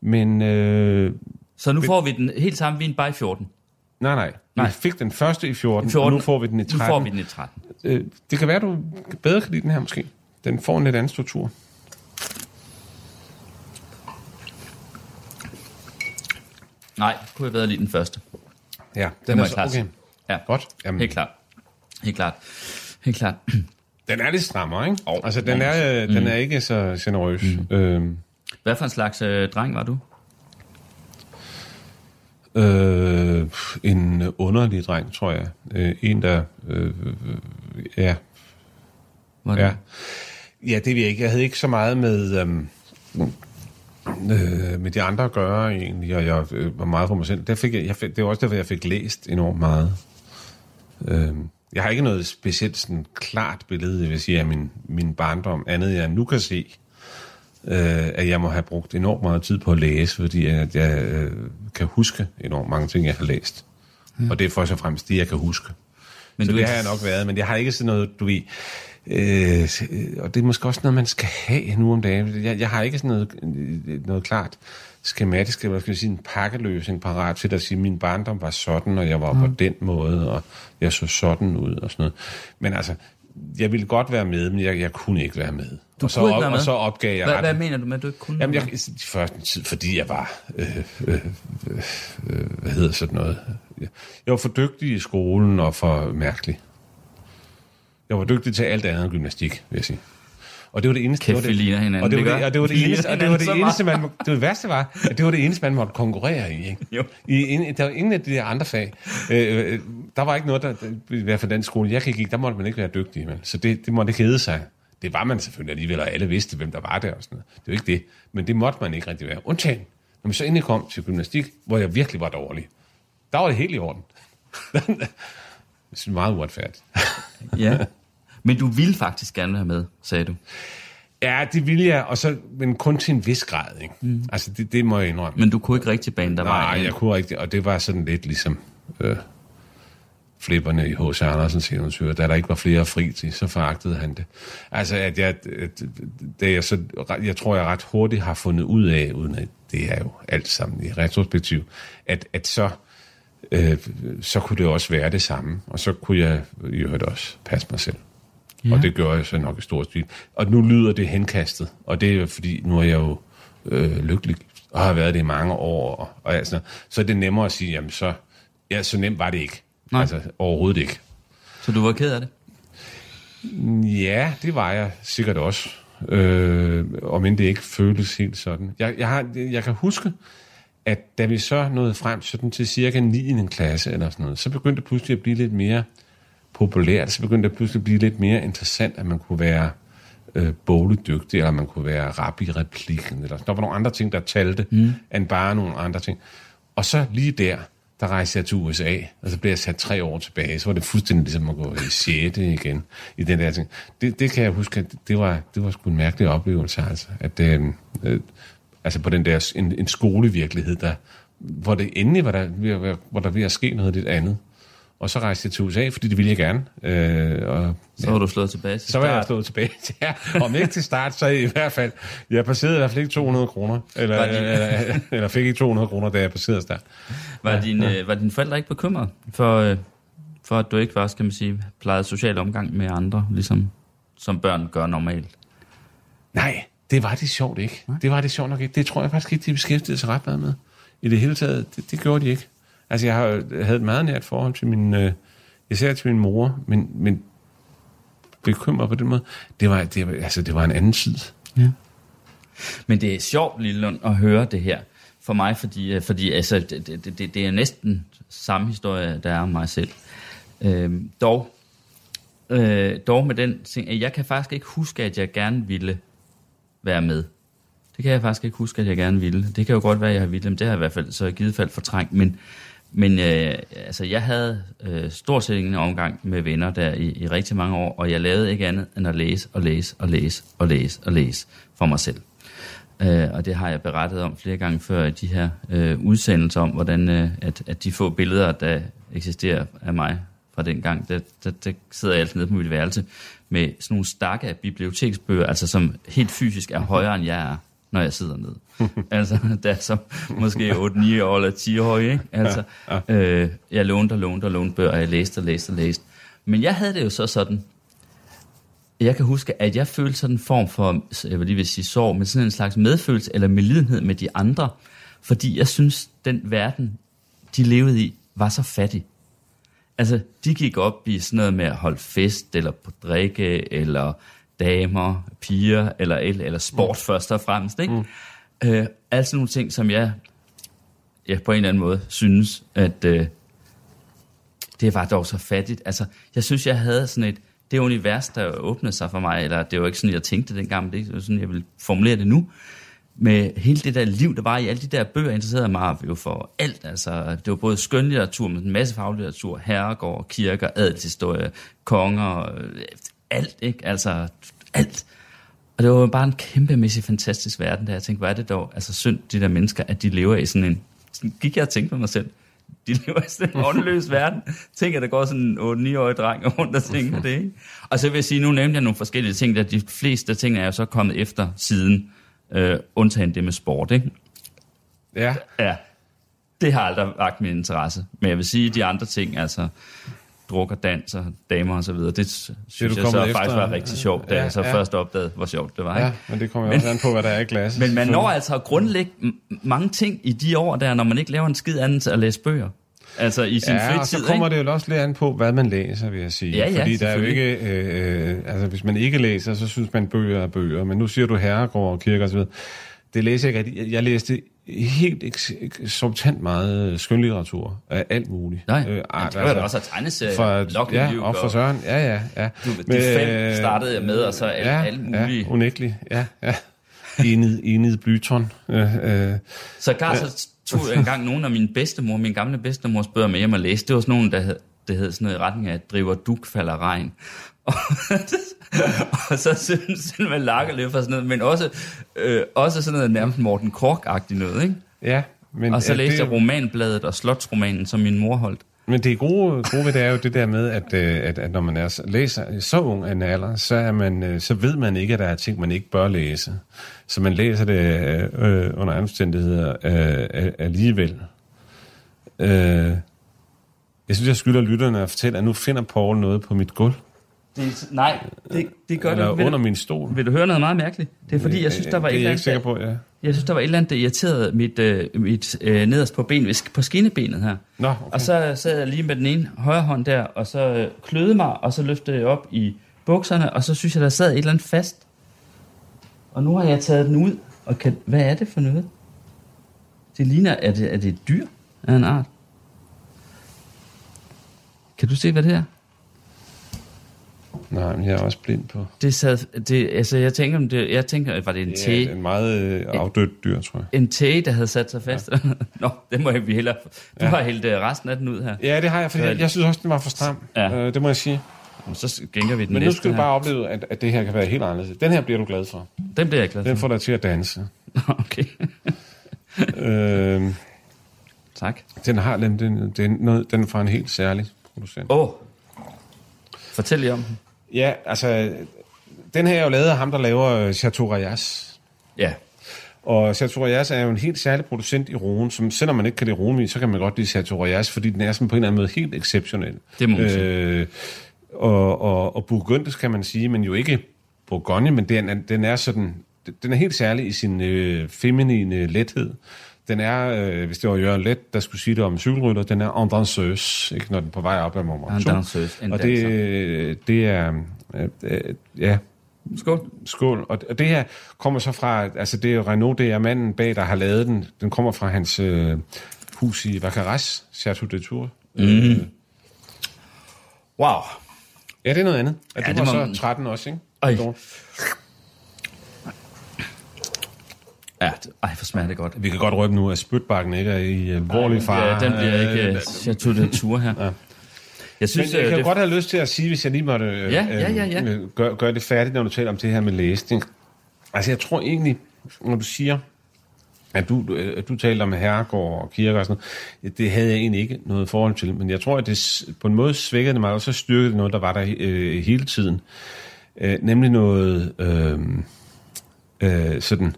Men øh, Så nu får vi den helt samme vin bare i 14. nej, nej, Nej. vi fik den første i 14, 14. og nu får vi den i 13. Nu får vi den i 13. Øh, det kan være, du bedre kan lide den her måske. Den får en lidt anden struktur. Nej, kunne jeg bedre lide den første. Ja, Det den må er så, klart okay. Ja, Godt. Jamen, helt klart. Helt klart. Helt klart. Den er lidt strammere, ikke? Jo, altså, den er, øh, den er ikke så generøs. Mm. Øhm, Hvad for en slags øh, dreng var du? Øh, en underlig dreng, tror jeg. Øh, en, der... Øh, øh, ja, Hvordan? ja. Ja, det ved jeg ikke. Jeg havde ikke så meget med... Øhm, øh, med de andre at gøre egentlig, og jeg øh, var meget for mig selv. Der fik jeg, jeg fik, det var også derfor, jeg fik læst enormt meget. Øh, jeg har ikke noget specielt sådan klart billede, jeg vil sige, af min, min barndom, andet jeg nu kan se, øh, at jeg må have brugt enormt meget tid på at læse, fordi at jeg øh, kan huske enormt mange ting, jeg har læst. Mm. Og det er først og fremmest det, jeg kan huske. Men så du det har jeg nok været, men jeg har ikke sådan noget, du ved... Øh, og det er måske også noget, man skal have nu om dagen. Jeg, jeg har ikke sådan noget, øh, noget klart skematisk, eller skal jeg sige, en pakkeløsning parat til at sige, at min barndom var sådan, og jeg var mm. på den måde, og jeg så sådan ud, og sådan noget. Men altså, jeg ville godt være med, men jeg, jeg kunne ikke være med. Du og, så kunne ikke op, være med? og så opgav jeg Hvad, hvad mener du med, at du ikke kunne? Jamen, jeg, de første tid, fordi jeg var, øh, øh, øh, øh, hvad hedder sådan noget? Jeg var for dygtig i skolen og for mærkelig. Jeg var dygtig til alt andet end gymnastik, vil jeg sige. Og det var det eneste... Kæft, det var vi det, ligner hinanden, Og det var det og det, var Vi det eneste, og det var det eneste, man, det, var det værste var, at det var det eneste, man måtte konkurrere i. Ikke? Jo. I, der var ingen af de der andre fag. Øh, øh, der var ikke noget, der, i hvert fald den skole, jeg gik i, der måtte man ikke være dygtig. Men. Så det, det måtte ikke hedde sig. Det var man selvfølgelig alligevel, og alle vidste, hvem der var der og sådan noget. Det var ikke det. Men det måtte man ikke rigtig være. Undtagen, når man så endelig kom til gymnastik, hvor jeg virkelig var dårlig. Der var det helt i orden. det er meget uretfærdigt. Ja. Men du ville faktisk gerne være med, sagde du. Ja, det ville jeg, og så, men kun til en vis grad. Ikke? Mm. Altså, det, det må jeg indrømme. Men du kunne ikke rigtig bane der Nej, jeg kunne ikke, og det var sådan lidt ligesom øh, flipperne i H.C. Andersens eventyr. Da der ikke var flere fri til, så foragtede han det. Altså, at jeg, at, da jeg, så, jeg tror, jeg ret hurtigt har fundet ud af, uden at det er jo alt sammen i retrospektiv, at, at så, øh, så kunne det også være det samme, og så kunne jeg i øvrigt også passe mig selv. Ja. Og det gør jeg så nok i stor stil. Og nu lyder det henkastet, og det er jo fordi, nu er jeg jo øh, lykkelig, og har været det i mange år, og, og altså, så er det nemmere at sige, jamen så, ja, så nemt var det ikke. Nej. Altså overhovedet ikke. Så du var ked af det? Ja, det var jeg sikkert også. Øh, om end det ikke føltes helt sådan. Jeg, jeg, har, jeg kan huske, at da vi så nåede frem sådan til cirka 9. klasse eller sådan noget, så begyndte det pludselig at blive lidt mere populært. Så begyndte det pludselig at blive lidt mere interessant, at man kunne være øh, bogligt dygtig, eller man kunne være rap i replikken. Eller, der var nogle andre ting, der talte, mm. end bare nogle andre ting. Og så lige der, der rejste jeg til USA, og så blev jeg sat tre år tilbage. Så var det fuldstændig ligesom at gå i 6. igen, i den der ting. Det, det kan jeg huske, at det var, det var sgu en mærkelig oplevelse, altså. At, øh, øh, Altså på den der en, en skolevirkelighed, der, hvor det endelig var der, hvor der ved at ske noget lidt andet. Og så rejste jeg til USA, fordi det ville jeg gerne. Øh, og, Så var du slået tilbage til så var jeg start. stået tilbage til ja, Om ikke til start, så i hvert fald. Jeg passerede i hvert fald ikke 200 kroner. Eller, de- eller, eller fik ikke 200 kroner, da jeg passerede start. Var, din, øh, var dine forældre ikke bekymrede for, øh, for, at du ikke var, skal man sige, plejet social omgang med andre, ligesom som børn gør normalt? Nej, det var det sjovt ikke. Det var det sjovt nok ikke. Det tror jeg faktisk ikke, de beskæftigede sig ret meget med. I det hele taget, det, det gjorde de ikke. Altså, jeg har, jeg havde et meget nært forhold til min, øh, især til min mor, men, men bekymret på den måde. Det var, det, var, altså, det var en anden tid. Men det er sjovt, Lillund, at høre det her for mig, fordi, øh, fordi altså, det, det, det, det er næsten samme historie, der er om mig selv. Øhm, dog, øh, dog med den ting, at jeg kan faktisk ikke huske, at jeg gerne ville være med. Det kan jeg faktisk ikke huske, at jeg gerne ville. Det kan jo godt være, at jeg har ville, men det har jeg i hvert fald så i givet fald fortrængt. Men, men øh, altså, jeg havde øh, stort set ingen omgang med venner der i, i rigtig mange år, og jeg lavede ikke andet end at læse og læse og læse og læse og læse for mig selv. Øh, og det har jeg berettet om flere gange før i de her øh, udsendelser om, hvordan øh, at, at de få billeder, der eksisterer af mig fra den gang, der, der, der sidder jeg altid nede på mit værelse med sådan nogle stakke af biblioteksbøger, altså som helt fysisk er højere end jeg er, når jeg sidder ned. altså, der er som måske 8-9 år eller 10 år, ikke? Altså, øh, jeg lånte og lånte og lånte bøger, og jeg læste og læste og læste. Men jeg havde det jo så sådan, jeg kan huske, at jeg følte sådan en form for, jeg vil lige vil sige sorg, men sådan en slags medfølelse eller medlidenhed med de andre, fordi jeg synes, den verden, de levede i, var så fattig. Altså, de gik op i sådan noget med at holde fest, eller på drikke, eller damer, piger, eller, eller, sport mm. først og fremmest, ikke? Mm. Øh, altså nogle ting, som jeg, jeg på en eller anden måde synes, at øh, det var dog så fattigt. Altså, jeg synes, jeg havde sådan et, det univers, der åbnede sig for mig, eller det var ikke sådan, jeg tænkte dengang, men det er sådan, jeg vil formulere det nu, med hele det der liv, der var i alle de der bøger, interesserede mig jo for alt. Altså, det var både skønlitteratur, men en masse faglitteratur, herregård, kirker, adelshistorie, konger, øh, alt, ikke? Altså, alt. Og det var bare en kæmpemæssig fantastisk verden, der jeg tænkte, hvad er det dog, altså synd, de der mennesker, at de lever i sådan en, sådan gik jeg og tænkte på mig selv, de lever i sådan en åndeløs verden. Tænk, at der går sådan en 8-9-årig dreng rundt og tænker det, ikke? Og så vil jeg sige, nu nævnte jeg nogle forskellige ting, der de fleste ting er jo så kommet efter siden, øh, undtagen det med sport, ikke? Ja, Ja, det har aldrig vagt min interesse. Men jeg vil sige, de andre ting, altså druk og dans og damer og så videre, det synes du jeg så kommet faktisk efter. var rigtig sjovt, da Ja, jeg så ja. først opdagede, hvor sjovt det var. ja, Ikke? men det kommer jo også an på, hvad der er i glasset. Men man når altså at grundlægge mange ting i de år der, når man ikke laver en skid andet at læse bøger. Altså i sin ja, og fritid, så kommer ikke? det jo også lidt an på, hvad man læser, vil jeg sige. Ja, ja, Fordi der er jo ikke... Øh, øh, altså, hvis man ikke læser, så synes man, bøger er bøger. Men nu siger du herregård og kirker osv. Det læser jeg ikke. Jeg læste helt eks- eksorbitant meget skønlitteratur af alt muligt. Nej, Øh, øh, ah, det var da også at tegneserie, fra, ja, og for Søren. Ja, ja, ja. Du, de fem startede jeg med, og så alle, ja, alle mulige. Ja, unægteligt. Ja, ja. Enid, Enid Blyton. Øh, øh, Så gar så tog jeg engang nogle af mine bedstemor, min gamle bedstemors bøger med hjem og læste. Det var sådan nogle, der hed, det hed sådan noget i retning af, driver duk falder regn. Og, og så synes Selma Lagerlöf og sådan noget, men også, øh, også sådan noget nærmest Morten Kork-agtigt noget, ikke? ja, men, Og så læste det- jeg romanbladet og slotsromanen, som min mor holdt. Men det gode, gode ved det er jo det der med, at, øh, at, at når man er, læser så ung en alder, så, er man, øh, så ved man ikke, at der er ting, man ikke bør læse. Så man læser det øh, øh under omstændigheder øh, alligevel. Øh, jeg synes, jeg skylder lytterne at fortælle, at nu finder Paul noget på mit gulv. Det, nej, det, det gør eller det. Vil, under du, min stol. vil du høre noget meget mærkeligt? Det er fordi, jeg synes, der var et det er eller jeg ikke andet, sikker der, på, ja. jeg synes, der var et eller andet, der irriterede mit, øh, mit øh, nederst på ben, på skinnebenet her. Nå, okay. Og så sad jeg lige med den ene højre hånd der, og så øh, kløede mig, og så løftede jeg op i bukserne, og så synes jeg, der sad et eller andet fast. Og nu har jeg taget den ud, og kan, hvad er det for noget? Det ligner, er det, er det et dyr af en art? Kan du se, hvad det er? Men jeg er også blind på. Det sad, det, altså jeg tænker, om det, jeg tænker, var det en Det tæge, er en meget øh, afdødt dyr, tror jeg. en tæge, der havde sat sig fast? Ja. Nå, det må vi hellere, du ja. har hældt øh, resten af den ud her. Ja, det har jeg, fordi jeg, jeg synes også, den var for stram. Ja. Øh, det må jeg sige. Så gænker vi den Men nu skal du her. bare opleve, at, at det her kan være helt anderledes. Den her bliver du glad for. Den bliver jeg glad for. Den får dig til at danse. okay. øh, tak. den har den, den, den, noget, den er fra en helt særlig producent. Åh, oh. fortæl lige om den. Ja, altså, den her er jo lavet af ham, der laver øh, Chateau Rayas. Ja, Og Chateau Rayas er jo en helt særlig producent i Rhone, som selvom man ikke kan lide Rhone, så kan man godt lide Chateau Rayas, fordi den er sådan på en eller anden måde helt exceptionel. Det må man sige. øh, og, og, og Burgundisk kan man sige, men jo ikke Bourgogne, men den er, den er sådan, den er helt særlig i sin øh, feminine lethed. Den er, øh, hvis det var Jørgen Let, der skulle sige det om cykelrytter, den er en danseuse, ikke, når den er på vej op ad Montmartre. En Og det, det er, øh, øh, ja, skål. Skål. Og og det her kommer så fra, altså det er jo Renault, det er manden bag, der har lavet den. Den kommer fra hans øh, hus i Vacaras, Chateau de Tour. Mm. Wow. Ja, det er noget andet. Og Ja, det, det var må så man- 13 også, ikke? Ej. År. Ja, ej, for smager det godt. Vi kan godt røbe nu, at spytbakken ikke er i alvorlig fare. Ja, den bliver ikke Øh, uh, Chateau de Tour her. Ja. Jeg Men synes, jeg øh, kan det, godt have lyst til at sige, hvis jeg lige måtte øh, Ja, ja, ja, ja. øh, gøre gør det færdigt, når du taler om det her med læsning. Altså, jeg tror egentlig, når du siger, at du, øh, at du talte om herregård og kirker og sådan noget, det havde jeg egentlig ikke noget forhold til. Men jeg tror, at det på en måde svækkede det mig, og så styrkede det noget, der var der øh, hele tiden. Øh, nemlig noget øh, øh, sådan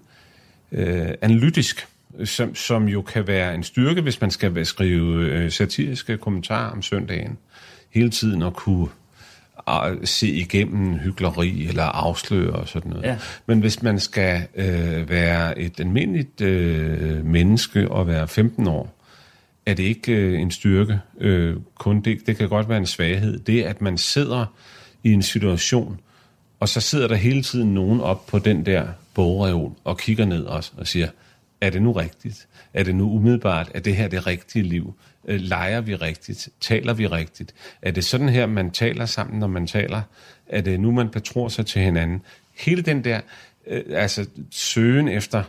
øh, analytisk, som, som jo kan være en styrke, hvis man skal skrive øh, satiriske kommentarer om søndagen. Hele tiden at kunne øh, se igennem hyggeleri eller afsløre og sådan noget. Ja. Men hvis man skal øh, være et almindeligt øh, menneske og være 15 år, er det ikke øh, en styrke. Øh, kun det, det kan godt være en svaghed. Det, at man sidder i en situation, og så sidder der hele tiden nogen op på den der bogreol og kigger ned os og siger, er det nu rigtigt? Er det nu umiddelbart? Er det her det rigtige liv? Øh, leger vi rigtigt? Taler vi rigtigt? Er det sådan her, man taler sammen, når man taler? Er det nu, man betror sig til hinanden? Hele den der øh, altså, søgen efter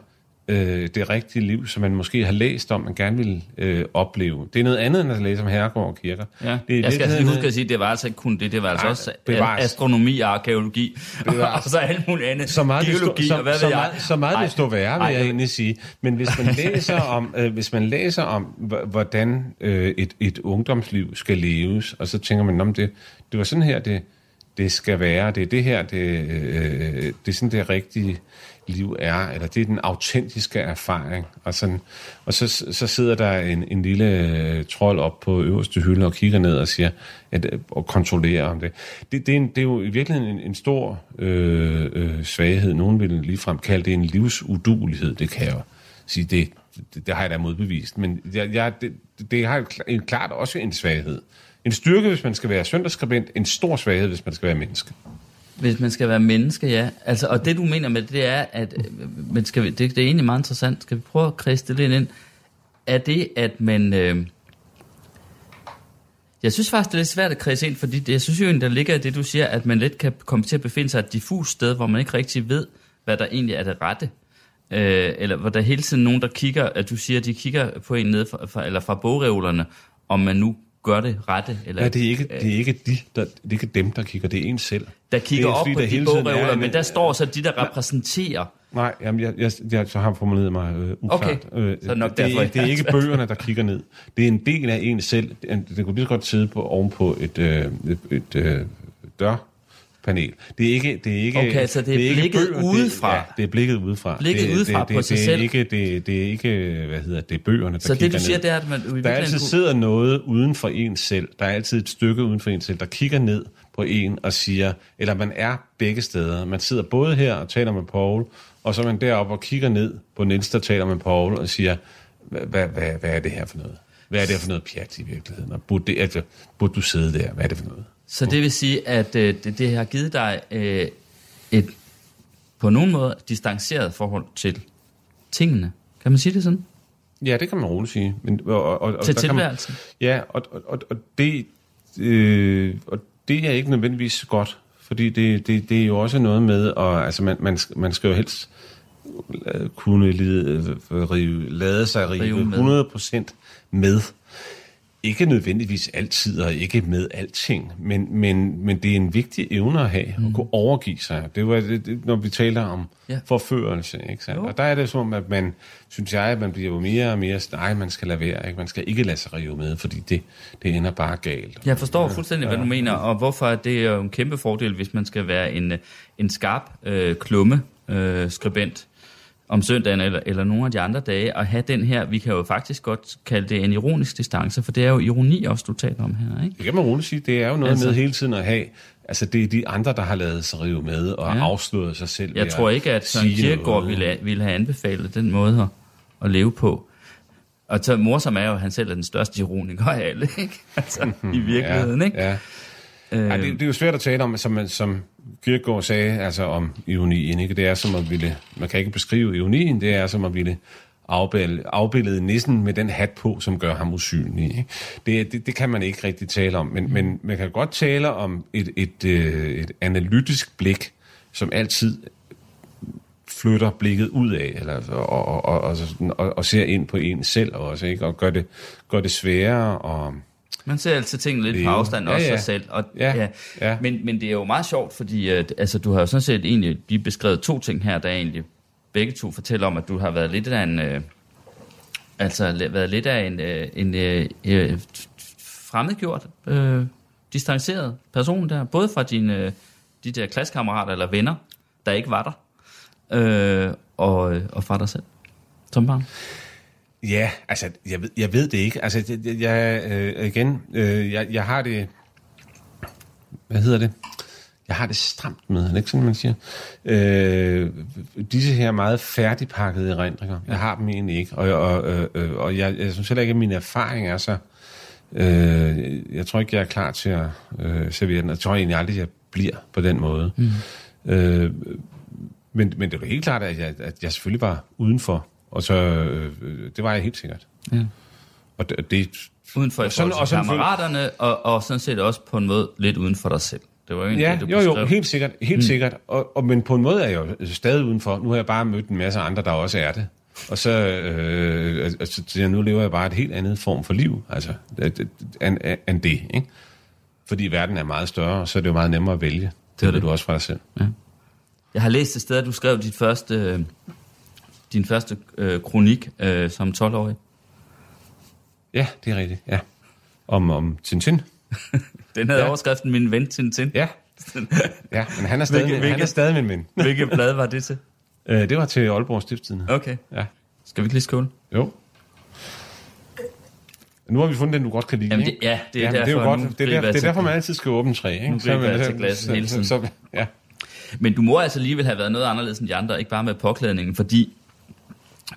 øh, det rigtige liv, som man måske har læst om, man gerne vil øh, opleve. Det er noget andet, end at læse om herregård og kirker. Ja. Det er jeg skal altså lige huske at sige, at det var altså ikke kun det, det var altså Nej, også bevares. astronomi og arkeologi, Bevares. og så alt muligt andet. Så meget, Geologi, det stå, og hvad så, så, meget, så meget det står værre, vil ej, jeg egentlig sige. Men hvis man læser om, øh, hvis man læser om hvordan øh, et, et ungdomsliv skal leves, og så tænker man, om det, det var sådan her, det, det skal være, det er det her, det, øh, det er sådan det rigtige liv er, eller det er den autentiske erfaring. Og, sådan, og så, så sidder der en, en lille øh, trold op på øverste hylde og kigger ned og siger, at, øh, og kontrollerer om det. Det, det, er, en, det er jo i virkeligheden en, en stor øh, øh, svaghed. Nogen vil ligefrem kalde det en livsudulighed. Det kan jeg jo sige, det, det, det har jeg da modbevist. Men jeg, jeg, det, det har en, klart også en svaghed. En styrke, hvis man skal være søndagsskribent. En stor svaghed, hvis man skal være menneske. Hvis man skal være menneske, ja. Altså, og det du mener med det, det er, at øh, men skal vi, det, det er egentlig meget interessant. Skal vi prøve at kriste det lidt ind? Er det, at man... Øh, jeg synes faktisk, det er lidt svært at kredse ind, fordi det, jeg synes jo, egentlig, der ligger i det, du siger, at man lidt kan komme til at befinde sig et diffus sted, hvor man ikke rigtig ved, hvad der egentlig er det rette. Øh, eller hvor der hele tiden nogen, der kigger, at du siger, at de kigger på en ned fra, fra, eller fra bogreolerne, om man nu gør det rette. Eller, Ja, det er ikke, det er ikke, de, der, det er ikke dem, der kigger, det er en selv. der kigger det er, op fordi på der de er bogreoler, en- men der står så de, der repræsenterer. Nej, jamen, jeg, jeg, jeg så har formuleret mig øh, uklart. Okay, Øh, så det nok det, derfor, er, jeg det er ikke bøgerne, der kigger ned. Det er en del af en selv. Det, det kunne lige så godt sidde på, ovenpå et, øh, et, et øh, dørpanel. Det er ikke, det er ikke, Okay, altså det er ikke blikket bøger, udefra. Det, ja, det er blikket udefra. Blikket det, udefra det, på det, sig det selv. Er ikke, det, det er ikke, hvad hedder det, bøgerne, der Så det, du siger, ned. det er, at man Der altid kunne- sidder noget uden for en selv. Der er altid et stykke uden for en selv, der kigger ned på en og siger, eller man er begge steder. Man sidder både her og taler med Paul, og så er man deroppe og kigger ned på Niels, der taler med Paul og siger, hvad, hvad, hvad, er det her for noget? Hvad er det for noget pjat i virkeligheden? Og burde, det, altså, burde du sidde der? Hvad er det for noget? Så det vil sige, at øh, det, det har givet dig øh, et på nogen måde distanceret forhold til tingene. Kan man sige det sådan? Ja, det kan man roligt sige. Men, og, og, og, Til kan man- tilværelsen? Ja, og, og, og, det, øh, og det er ikke nødvendigvis godt, fordi det, det, det er jo også noget med, og, altså man, man, man skal jo helst øh, kunne lide, øh, rive, lade sig rive Rive med. 100% med. Ikke nødvendigvis altid, og ikke med alting, men, men, men det er en vigtig evne at have, mm. at kunne overgive sig. Det var det, det, når vi taler om Ja. ja. forførelse, ikke sandt? Og der er det som om, at man, synes jeg, at man bliver jo mere og mere, nej, man skal lade være, ikke? Man skal ikke lade sig rive med, fordi det, det ender bare galt. Jeg forstår fuldstændig, hvad du mener, og hvorfor det er jo en kæmpe fordel, hvis man skal være en, øh, en skarp øh, klumme øh, skribent om søndagen eller, eller nogle af de andre dage, og have den her, vi kan jo faktisk godt kalde det en ironisk distance, for det er jo ironi også, du taler om her, ikke? Det kan man roligt sige. Det er jo noget Altså- med hele tiden at have... Altså, det er de andre, der har lavet sig rive med og Ja. ja. afsløret sig selv. Jeg tror ikke, at Søren Kierkegaard noget. ville, ville have anbefalet den måde at, at leve på. Og så morsom er jo, at han selv er den største ironiker af alle, ikke? Altså, i virkeligheden, ikke? Ja. Øh, Ej, det, det er jo svært at tale om, som, som Kierkegaard sagde, altså om ironien. Ikke? Det er som at ville, man kan ikke beskrive ironien, det er som at ville afbillede, afbillede nissen med den hat på, som gør ham usynlig. Ikke? Det, det, det kan man ikke rigtig tale om, men, men man kan godt tale om et, et, øh, et analytisk blik, som altid flytter blikket ud af, eller, og, og, og, og, og ser ind på en selv også, ikke? og gør det, gør det sværere og Man ser altid tingene lidt på Leve. afstand, Ja, også ja. sig selv. Og, Ja, ja. Men, men det er jo meget sjovt, fordi at, altså, du har jo sådan set egentlig lige beskrevet to ting her, der egentlig begge to fortæller om, at du har været lidt af en... Øh, altså været lidt af en, øh, en øh, øh, fremmedgjort, øh, distanceret person der, både fra dine øh, de der klassekammerater eller venner, der ikke var der, øh, og, og fra dig selv som barn. Ja, altså, jeg ved, jeg ved det ikke. Altså, jeg, jeg øh, igen, øh, jeg, jeg har det... Hvad hedder det? Jeg har det stramt med, er det ikke sådan, man siger? Øh, disse her meget færdigpakkede erindringer, jeg har dem egentlig ikke. Og, og, øh, øh, og jeg, jeg synes heller ikke, at min erfaring er så... Øh, jeg tror ikke, jeg er klar til at øh, servere den. Jeg tror egentlig aldrig, jeg bliver på den måde. Mm. Øh, men, men det var helt klart, at jeg, at jeg selvfølgelig var udenfor. Og så, øh, det var jeg helt sikkert. Ja. Og det, det Uden for Og sådan- og sådan kammeraterne, og, og sådan set også på en måde lidt uden for dig selv. Det var jo egentlig ja, det, du jo, jo, helt sikkert, helt mm. sikkert. Og, og, men på en måde er jeg jo stadig udenfor. Nu har jeg bare mødt en masse andre, der også er det. Og så, øh, altså, så nu lever jeg bare et helt andet form for liv, altså, end, end det, ikke? Fordi verden er meget større, så er det jo meget nemmere at vælge. Det, er det. du også fra dig selv. Jeg har læst et sted, at du skrev dit første, øh, din første øh, kronik øh, som 12-årig. Ja, det er rigtigt, ja. Om, om Tintin. Den havde ja. Overskriften Min ven Tintin. Ja. ja, men han er stadig, Hvilke- han hvilke- er stadig min ven. Hvilket blad var det til? Øh, det var til Aalborg Stiftstidende. Okay. Ja. Skal vi ikke lige skåle? Jo. Nu har vi fundet den, du godt kan lide, Jamen, det, ja, det er Jamen, derfor, det er jo godt. Det er, der, det er derfor, man altid skal åbne træ, ikke? Nu griber jeg til glasset hele tiden. Så, ja. Men du må altså alligevel have været noget anderledes end de andre, ikke bare med påklædningen, fordi,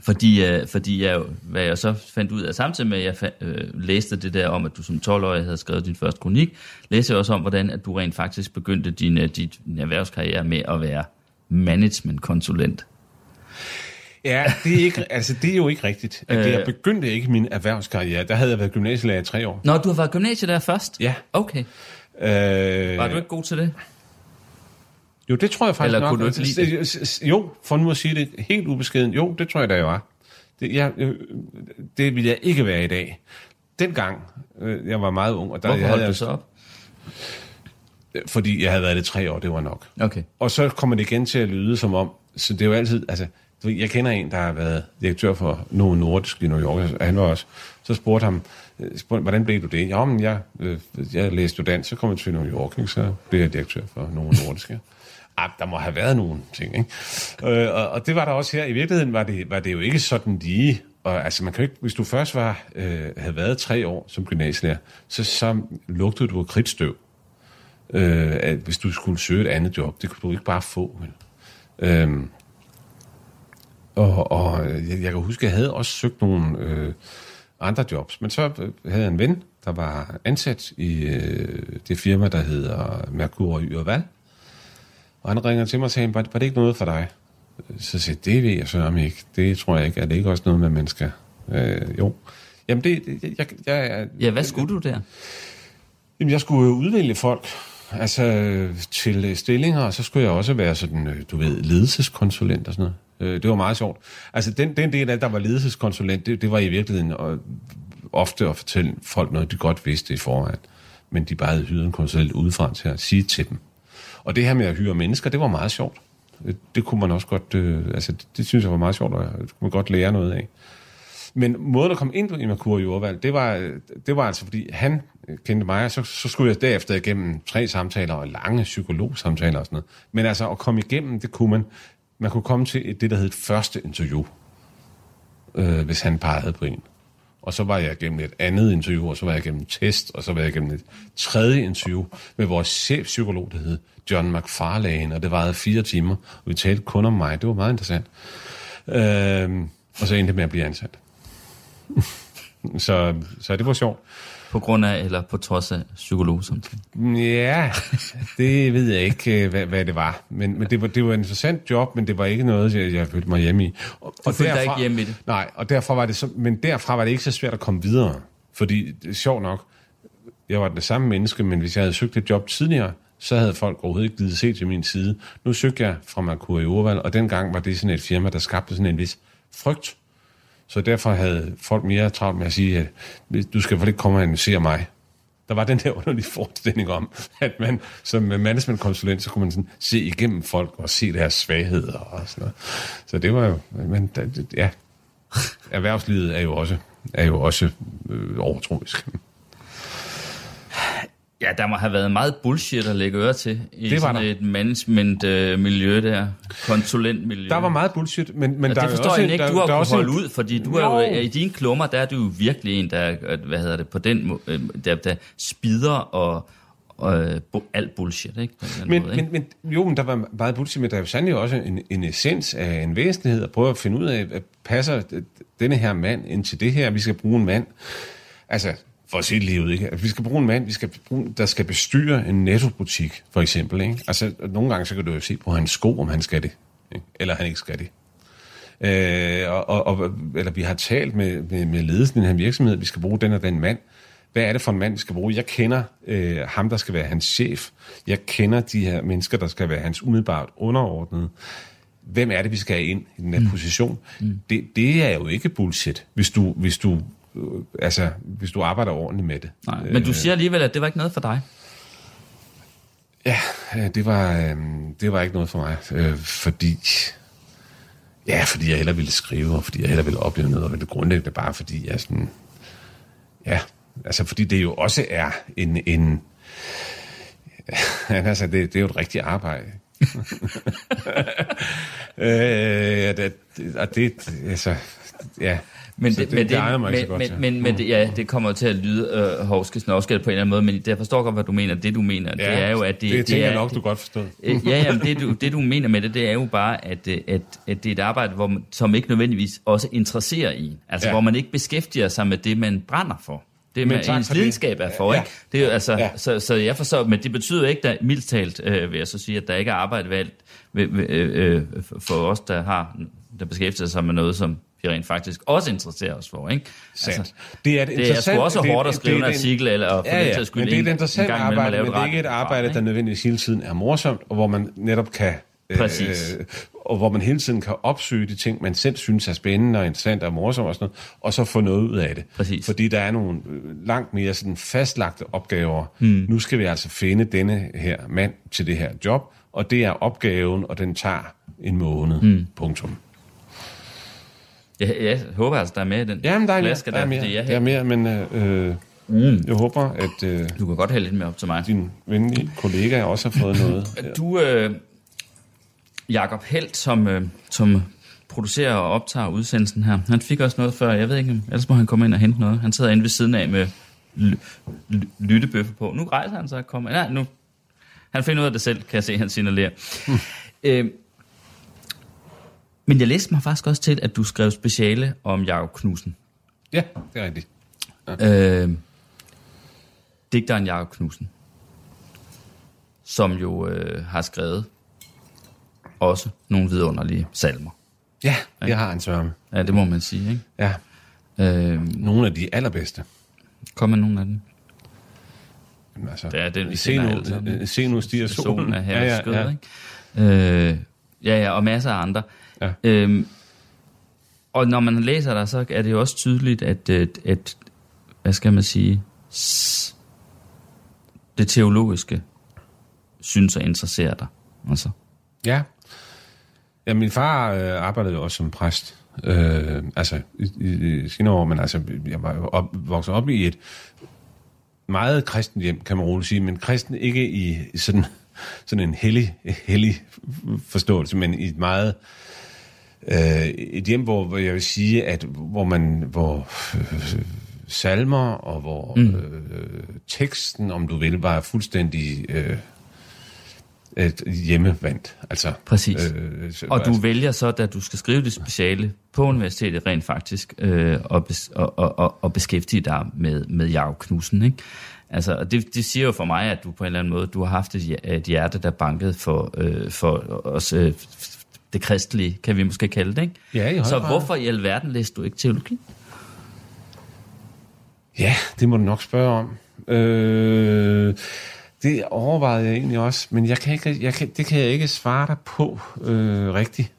fordi, øh, fordi jeg, hvad jeg så fandt ud af, samtidig med at jeg fa- øh, læste det der om, at du som 12-årig havde skrevet din første kronik, læste jeg også om, hvordan at du rent faktisk begyndte din, øh, din, din erhvervskarriere med at være managementkonsulent. ja, det er, ikke, altså, det er jo ikke rigtigt. At Øh. jeg begyndte ikke min erhvervskarriere. Der havde jeg været gymnasielærer i tre år. Nå, du har været gymnasielærer først? Ja. Okay. Øh, Var du ikke god til det? Jo, det tror jeg faktisk Eller nok. kunne du ikke lide det? Jo, for nu at sige det helt ubeskeden. Jo, det tror jeg da, jeg var. Det, jeg, øh, det ville jeg ikke være i dag. Dengang, øh, jeg var meget ung, og der Hvorfor jeg holdt havde, du så op? Fordi jeg havde været det tre år, det var nok. Okay. Og så kommer det igen til at lyde som om, så det er jo altid, altså, jeg kender en, der har været direktør for Novo Nordisk i New York, og han var også, så spurgte ham, øh, spurgte, hvordan blev du det? Ja, men jeg, øh, jeg læste jo dansk, så kom jeg til New York, ikke? så blev jeg direktør for Novo Nordisk. Ja at der må have været nogle ting, ikke? Øh, og, og det var der også her. I virkeligheden var det, var det jo ikke sådan lige, og altså man kan ikke, hvis du først var, øh, havde været tre år som gymnasielærer, så, så lugtede du af kridtstøv øh, at hvis du skulle søge et andet job. Det kunne du ikke bare få. Vel? Øh, og og jeg, jeg kan huske, at jeg havde også søgt nogle øh, andre jobs. Men så øh, havde jeg en ven, der var ansat i øh, det firma, der hedder Merkur og Øh, og han ringer til mig og sagde, var, var det ikke noget for dig? Så sagde jeg, det ved jeg om ikke. Det tror jeg ikke. Er det ikke også noget med mennesker? Øh, jo. Jamen, det, jeg, jeg, jeg, Ja, hvad skulle du der? Jamen, jeg skulle udvælge folk altså, til øh, stillinger, og så skulle jeg også være sådan, øh, du ved, ledelseskonsulent og sådan noget. Øh, Det var meget sjovt. Altså, den, den del af, der var ledelseskonsulent, det, det var i virkeligheden at, ofte at fortælle folk noget, de godt vidste i forvejen, men de bare havde hyret en konsulent udefra til at sige til dem. Og det her med at hyre mennesker, det var meget sjovt. Det, kunne man også godt, øh, altså det, det synes jeg var meget sjovt, og det kunne man godt lære noget af. Men måden at komme ind på Imakur Jordvalg, det var, det var altså, fordi han kendte mig, og så, så skulle jeg derefter igennem tre samtaler og lange psykologsamtaler og sådan noget. Men altså, at komme igennem, det kunne man. Man kunne komme til et, det, der hed et første interview, øh, hvis han pegede på en. Og så var jeg igennem et andet interview, og så var jeg igennem en test, og så var jeg igennem et tredje interview med vores chefpsykolog, der hed John McFarlane, og det varede fire timer, og vi talte kun om mig. Det var meget interessant. Øh, og så endte det med at blive ansat så, så det var sjovt. På grund af, eller på trods af psykologsamtalen? Ja, det ved jeg ikke, hvad, hvad det var. Men, men det, var, det var en interessant job, men det var ikke noget, jeg, jeg følte mig hjemme i. Og, du følte dig ikke hjemme i det? Nej, og derfor var det så, men derfra var det ikke så svært at komme videre. Fordi, det er sjovt nok, jeg var det samme menneske, men hvis jeg havde søgt et job tidligere, så havde folk overhovedet ikke givet se til min side. Nu søgte jeg fra Merkur i Urval, og dengang var det sådan et firma, der skabte sådan en vis frygt så derfor havde folk mere travlt med at sige, at du skal vel ikke komme og analysere mig. Der var den der underlige forestilling om, at man som managementkonsulent, så kunne man sådan se igennem folk og se deres svagheder og sådan noget. Så det var jo, men ja, erhvervslivet er jo også, er jo også øh, overtroisk. Ja, der må have været meget bullshit at lægge øre til i det var sådan der. et management-miljø øh, der, konsulentmiljø. Der var meget bullshit, men, men ja, der det forstår jeg ikke, der, du har kunnet holde ud, fordi du er jo, i dine klummer, der er du jo virkelig en, der, hvad hedder det, på den øh, der, der spider og, og alt bullshit, ikke? Men, måde, ikke? Men, men, jo, men der var meget bullshit, men der er jo sandelig også en, en essens af en væsentlighed at prøve at finde ud af, at passer denne her mand ind til det her, vi skal bruge en mand. Altså, for sit liv, ikke? Vi skal bruge en mand, vi skal bruge, der skal bestyre en nettobutik, for eksempel. Ikke? Altså, nogle gange så kan du jo se på hans sko, om han skal det, ikke? eller han ikke skal det. Øh, og, og, eller vi har talt med, med, med ledelsen i den her virksomhed, vi skal bruge den og den mand. Hvad er det for en mand, vi skal bruge? Jeg kender øh, ham, der skal være hans chef. Jeg kender de her mennesker, der skal være hans umiddelbart underordnede. Hvem er det, vi skal have ind i den her mm. position? Mm. Det, det er jo ikke bullshit, hvis du, hvis du altså, hvis du arbejder ordentligt med det. Nej, men du siger alligevel, at det var ikke noget for dig. Ja, det var, øh, det var ikke noget for mig, øh, fordi... Ja, fordi jeg heller ville skrive, og fordi jeg heller ville opleve noget, og det grundlæggende bare fordi jeg sådan... Ja, altså fordi det jo også er en... en altså, det, det er jo et rigtigt arbejde. øh, og det, altså, ja, men det, det, men det, men, godt, men, men, men det, ja, det kommer til at lyde øh, hovske snovskal på en eller anden måde, men jeg forstår godt, hvad du mener. Det du mener, ja, det er jo, at det... Det tænker det er, nok, du godt forstår. Øh, ja, jamen, det, du, det du mener med det, det er jo bare, at, øh, at, at det er et arbejde, hvor man, som ikke nødvendigvis også interesserer i. Altså, ja. hvor man ikke beskæftiger sig med det, man brænder for. Det med ens lidenskab er for, ja, ikke? Det er jo, altså, ja. så, så jeg forstår, men det betyder ikke, at mildt talt, øh, vil jeg så sige, at der ikke er arbejde valgt ved, ved, øh, øh for os, der har der beskæftiger sig med noget, som vi rent faktisk også interesserer os for. Ikke? Sandt. Altså, det er, det, det er sgu også hårdt at skrive det, en artikel, eller for ja, ja, men det er et interessant arbejde, men det er ikke et arbejde, der nødvendigvis hele tiden er morsomt, og hvor man netop kan... Øh, Præcis. Øh, og hvor man hele tiden kan opsøge de ting, man selv synes er spændende og interessant og morsomt og sådan noget, og så få noget ud af det. Præcis. Fordi der er nogle øh, langt mere sådan fastlagte opgaver. Hmm. Nu skal vi altså finde denne her mand til det her job, og det er opgaven, og den tager en måned. Hmm. Punktum. Jeg, jeg håber altså, der er mere i den Jamen, der er, flaske, der, der er mere, jeg der er mere men øh, mm. jeg håber, at øh, du kan godt hælde lidt mere op til mig. din venlige kollega også har fået noget. Du, øh, Jakob Helt, som, øh, som producerer og optager udsendelsen her, han fik også noget før. Jeg ved ikke, ellers må han komme ind og hente noget. Han sidder inde ved siden af med lyttebøffe på. Nu rejser han sig og kommer. Nej, nu. Han finder ud af det selv, kan jeg se, han signalerer. Mm. Øh, men jeg læste mig faktisk også til, at du skrev speciale om Jakob Knudsen. Ja, det er rigtigt. Ja. Øh, digteren Jakob Knudsen, som jo øh, har skrevet også nogle vidunderlige salmer. Ja, det har han sørme. Ja, det må man sige, ikke? Ja. Øh, nogle af de allerbedste. Kom med nogle af dem. altså, det er den, vi se nu, se nu stiger solen. Solen er her ja, ja, skød, ja. ikke? Øh, ja, ja, og masser af andre. Ja. Øhm, og når man læser der, så er det jo også tydeligt, at, at, at hvad skal man sige, det teologiske synes at interessere dig. Altså. Ja. Ja, min far øh, arbejdede jo også som præst. Øh, altså, i, i, i sine år, men altså, jeg var jo op, vokset op i et meget kristent hjem, kan man roligt sige, men kristen ikke i, i sådan, sådan en hellig, hellig forståelse, men i et meget øh, et hjem, hvor, hvor jeg vil sige, at hvor man, hvor øh, salmer og hvor mm. øh, teksten, om du vil, var fuldstændig øh, et hjemmevandt. Altså, Præcis. Øh, så- Og du vælger så, da du skal skrive det speciale på universitetet rent faktisk, øh, og, bes, og, og, og, beskæftige dig med, med Jacob Knudsen, ikke? Altså, og det, det siger jo for mig, at du på en eller anden måde, du har haft et, et hjerte, der bankede for, øh, for os, øh, det kristelige, kan vi måske kalde det, ikke? Ja, i Så hvorfor i alverden læste du ikke teologi? Ja, det må du nok spørge om. Øh, det overvejede jeg egentlig også, men jeg kan ikke, jeg kan, det kan jeg ikke svare dig på øh, rigtigt.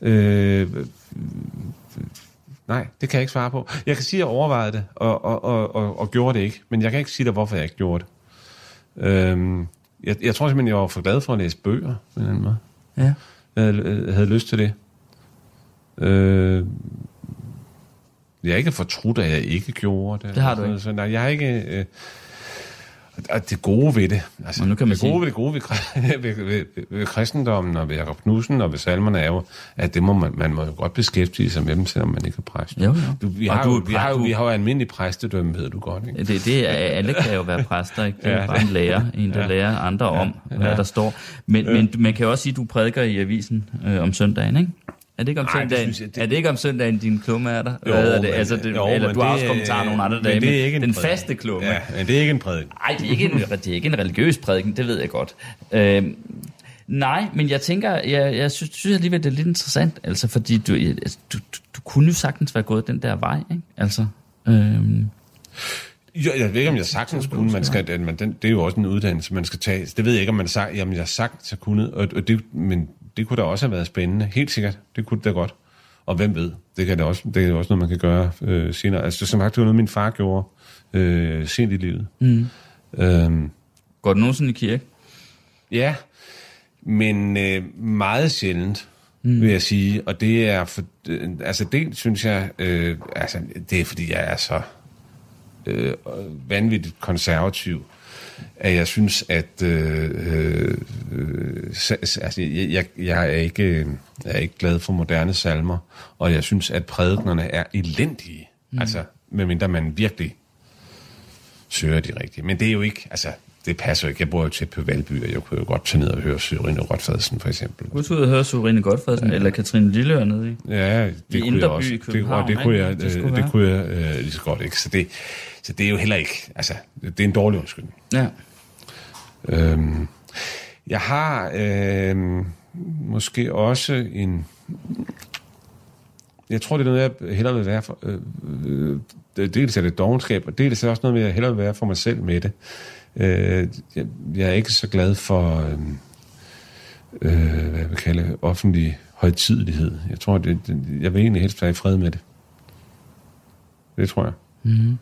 Øh, nej, det kan jeg ikke svare på. Jeg kan sige, at jeg overvejede det, og, og, og, og, og gjorde det ikke, men jeg kan ikke sige dig, hvorfor jeg ikke gjorde det. Øh, jeg, jeg tror simpelthen, jeg var for glad for at læse bøger, på en eller anden måde. Ja. Havde, havde lyst til det. Øh, jeg er ikke fortrudt, at jeg ikke gjorde det. Det har du Så- ikke. Så, nej, jeg har ikke... Øh, og det gode ved det, altså, nu kan man det gode sige- ved det gode ved, ved, ved, ved, ved kristendommen og ved Jacob Knudsen og ved salmerne er jo, at det må man, man må jo godt beskæftige sig med dem, selvom man ikke er præst. Jo, jo. Du, vi, har du jo, vi, har jo, vi har jo almindelig præstedømme, ved du godt, ikke? Det, det er, alle kan jo være præster, ikke? Det er Ja, ja, bare en lærer, en der ja. lærer andre om, hvad ja. der står. Men, men man kan jo også sige, at du prædiker i avisen øh, om søndagen, ikke? Er det ikke om det søndagen? synes jeg, det- Er det ikke om søndagen, din klumme er der? Jo, Hvad er det? men- Altså, det, jo, eller men du har det- også kommentarer nogle andre men dage, det er ikke en den prædiken. faste klumme. Ja, men det er ikke en prædiken. Nej, det er ikke en, det er ikke en religiøs prædiken, det ved jeg godt. Øhm, nej, men jeg tænker, jeg, jeg synes, synes alligevel, det er lidt interessant, altså, fordi du, altså, du, du, du kunne jo sagtens være gået den der vej, ikke? Altså, øhm, Jo, jeg ved ikke, om jeg sagtens kunne. Man skal, man, den, det er jo også en uddannelse, man skal tage. Det ved jeg ikke, om man sagt, jamen, jeg sagtens har kunnet. Og, og det, men det kunne da også have været spændende. Helt sikkert. Det kunne det da godt. Og hvem ved? Det, kan det, også, det er også noget, man kan gøre øh, senere. Altså, som sagt, det var noget, min far gjorde øh, sent i livet. Mm. Øhm, går du nogensinde i kirke? Ja, men øh, meget sjældent, mm. vil jeg sige. Og det er for, øh, altså det synes jeg, øh, altså det er fordi jeg er så øh, vanvittigt konservativ, at jeg synes, at øh, øh, øh, altså, jeg, jeg, jeg, er ikke, øh, jeg er ikke glad for moderne salmer, og jeg synes, at prædiknerne er elendige. Mm. Altså, medmindre man virkelig søger de rigtige. Men det er jo ikke, altså, det passer ikke. Jeg bor jo tæt på Valby, og jeg kunne jo godt tage ned og høre Sørine Rotfadsen, for eksempel. Du skulle ud og høre Sorine Godfredsen, ja. eller Katrine Lillør nede i. Ja, det kunne Indre jeg også. i Det, og det kunne jeg, Det det, skulle det være. kunne jeg øh, lige så godt ikke. Så det, så det er jo heller ikke, altså, det er en dårlig undskyldning. Ja. Øhm, jeg har øhm, måske også en... Jeg tror, det er noget, jeg hellere vil være for... Øh, øh, dels er det dogenskab, og dels er det også noget, jeg hellere vil være for mig selv med det. Øh, jeg, jeg er ikke så glad for... Øh, øh, hvad jeg vil kalde offentlig højtidelighed. Jeg tror, det, det, jeg vil egentlig helst være i fred med det. Det tror jeg. Mm-hmm.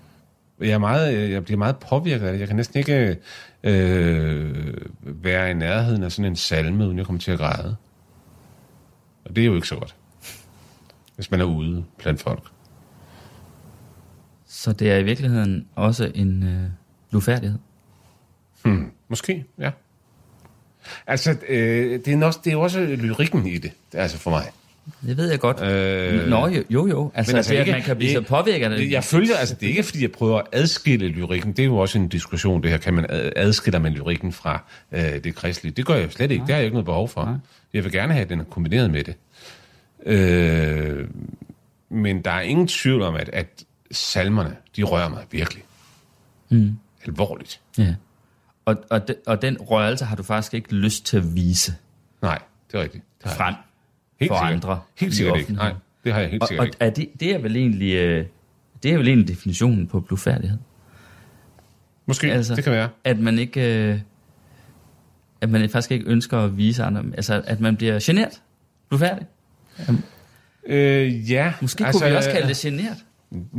Jeg, er meget, jeg bliver meget påvirket af det. Jeg kan næsten ikke øh, være i nærheden af sådan en salme, uden jeg kommer til at græde. Og det er jo ikke så godt. Hvis man er ude blandt folk. Så det er i virkeligheden også en øh, blufærdighed. Hmm. Måske, ja. Altså, øh, det, er også, det er jo også lyrikken i det, altså for mig. Det ved jeg godt. Øh, Nå, jo, jo. jo. Altså, Men altså det, at man kan blive så påvirket af det. Jeg følger, altså det er ikke, fordi jeg prøver at adskille lyrikken. Det er jo også en diskussion, det her. Kan man ad- adskiller man lyrikken fra øh, det kristelige? Det gør jeg jo slet ikke. Det har jeg ikke noget behov for. Nej. Jeg vil gerne have, at den er kombineret med det. Øh, men der er ingen tvivl om, at, at salmerne, de rører mig virkelig. Mm. Alvorligt. Ja. Og, og, de, og den rørelse har du faktisk ikke lyst til at vise Nej, det er rigtigt. Det frem Helt for sikkert. andre. Helt sikkert ikke. Nej, det har jeg helt Og, sikkert og ikke. er det, det er vel egentlig... Øh, det er vel egentlig definitionen på blufærdighed. Måske, altså- det kan være. At man ikke... Øh, at man faktisk ikke ønsker at vise andre... Altså, at man bliver genert. Blufærdig. Øh, ja. Måske altså, kunne vi også kalde det genert.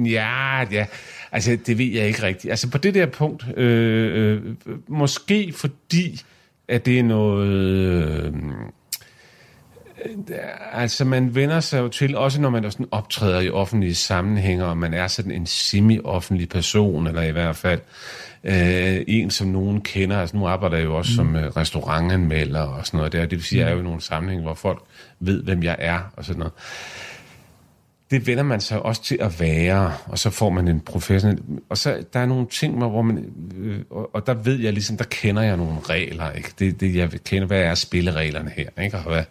Ja, ja. Altså, det ved jeg ikke rigtigt. Altså, på det der punkt, øh, øh, måske fordi, at det er noget... Øh, altså, man vender sig jo til, også når man sådan optræder i offentlige sammenhænge, og man er sådan en semi-offentlig person, eller i hvert fald øh, en, som nogen kender. Altså, nu arbejder jeg jo også mm. som øh, restaurantanmelder og sådan noget der. Det vil sige, at jeg er jo i nogle sammenhænge, hvor folk ved, hvem jeg er, og sådan noget det vender man sig også til at være, og så får man en professionel... Og så der er nogle ting, hvor man... Øh, og, og der ved jeg ligesom, der kender jeg nogle regler, ikke? Det, det jeg kender, hvad er spillereglerne her, ikke? Og hvad,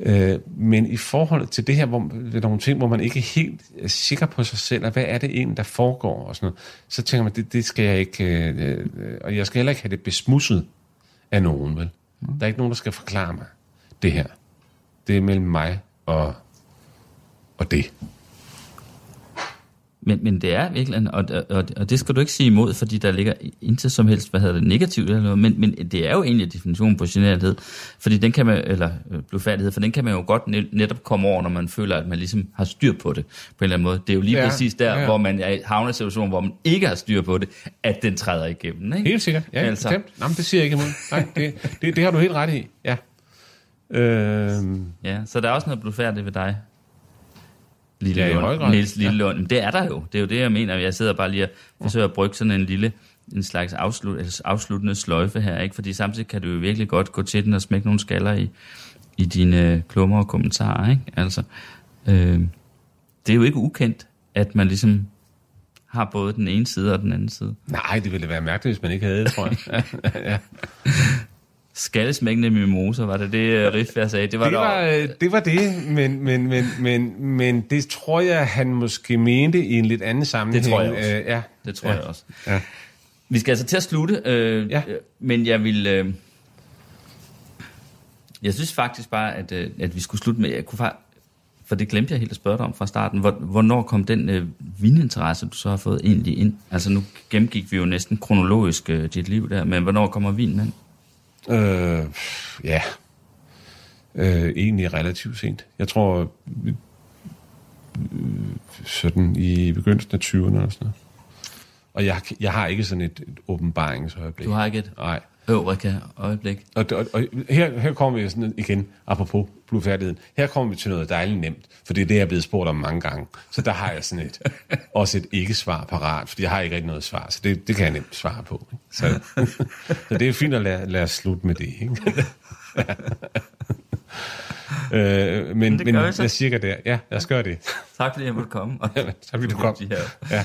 øh, men i forhold til det her, hvor der er nogle ting, hvor man ikke helt er sikker på sig selv, og hvad er det en, der foregår, og sådan noget, så tænker man, det, det skal jeg ikke... Øh, øh, og jeg skal heller ikke have det besmudset af nogen, vel? Mm. Der er ikke nogen, der skal forklare mig det her. Det er mellem mig og og det. Men, men det er virkelig, og, og, og det skal du ikke sige imod, fordi der ligger intet som helst, hvad hedder det, negativt eller noget, men, men det er jo egentlig definitionen på generthed, fordi den kan man, eller øh, blufærdighed, for den kan man jo godt netop komme over, når man føler, at man ligesom har styr på det, på en eller anden måde. Det er jo lige ja, præcis der, ja. hvor man er i havner situation, hvor man ikke har styr på det, at den træder igennem, ikke? Helt sikkert, ja, altså. bestemt. Nå, men det siger jeg ikke imod. Nej, det, det, det har du helt ret i, ja. Øh... Ja, så der er også noget blufærdigt ved dig. Lille ja, Lund, Niels Lille Lund. Ja. Det er der jo. Det er jo det, jeg mener. Jeg sidder bare lige og forsøger at brygge sådan en lille en slags afslut, altså afsluttende sløjfe her, ikke? fordi samtidig kan du jo virkelig godt gå til den og smække nogle skaller i, i dine klummer og kommentarer. Ikke? Altså, øh, det er jo ikke ukendt, at man ligesom har både den ene side og den anden side. Nej, det ville være mærkeligt, hvis man ikke havde det, tror jeg. ja, ja skallesmækkende mimoser, var det det øh, riff, jeg sagde? Det var, det var, øh, det, var det, men, men, men, men, men det tror jeg, han måske mente i en lidt anden sammenhæng. Det tror jeg også. Øh, ja. Det tror ja. jeg også. Ja. Vi skal altså til at slutte, øh, ja. men jeg vil... Øh, jeg synes faktisk bare, at, øh, at vi skulle slutte med... Jeg kunne faktisk, for det glemte jeg helt at spørge dig om fra starten. Hvornår kom den øh, vininteresse, du så har fået egentlig ind? Altså nu gennemgik vi jo næsten kronologisk øh, dit liv der, men hvornår kommer vinen ind? Øh, ja, øh, egentlig relativt sent. Jeg tror, øh, sådan i begyndelsen af 20'erne eller sådan noget. Og jeg, jeg har ikke sådan et, et åbenbaringsøjeblik. Du har ikke et? Nej. Eureka øjeblik. Og, og, og her, her kommer vi sådan igen, apropos blufærdigheden, her kommer vi til noget dejligt nemt, for det er det, jeg er blevet spurgt om mange gange. Så der har jeg sådan et, også et ikke-svar parat, fordi jeg har ikke rigtig noget svar, så det, det kan jeg nemt svare på. Så, så det er fint at lade, lade os slutte med det. Ikke? øh, men men, men jeg, jeg cirka der. Ja, jeg skal gøre det. Tak fordi jeg måtte komme. Og ja, tak fordi du kom. Ja.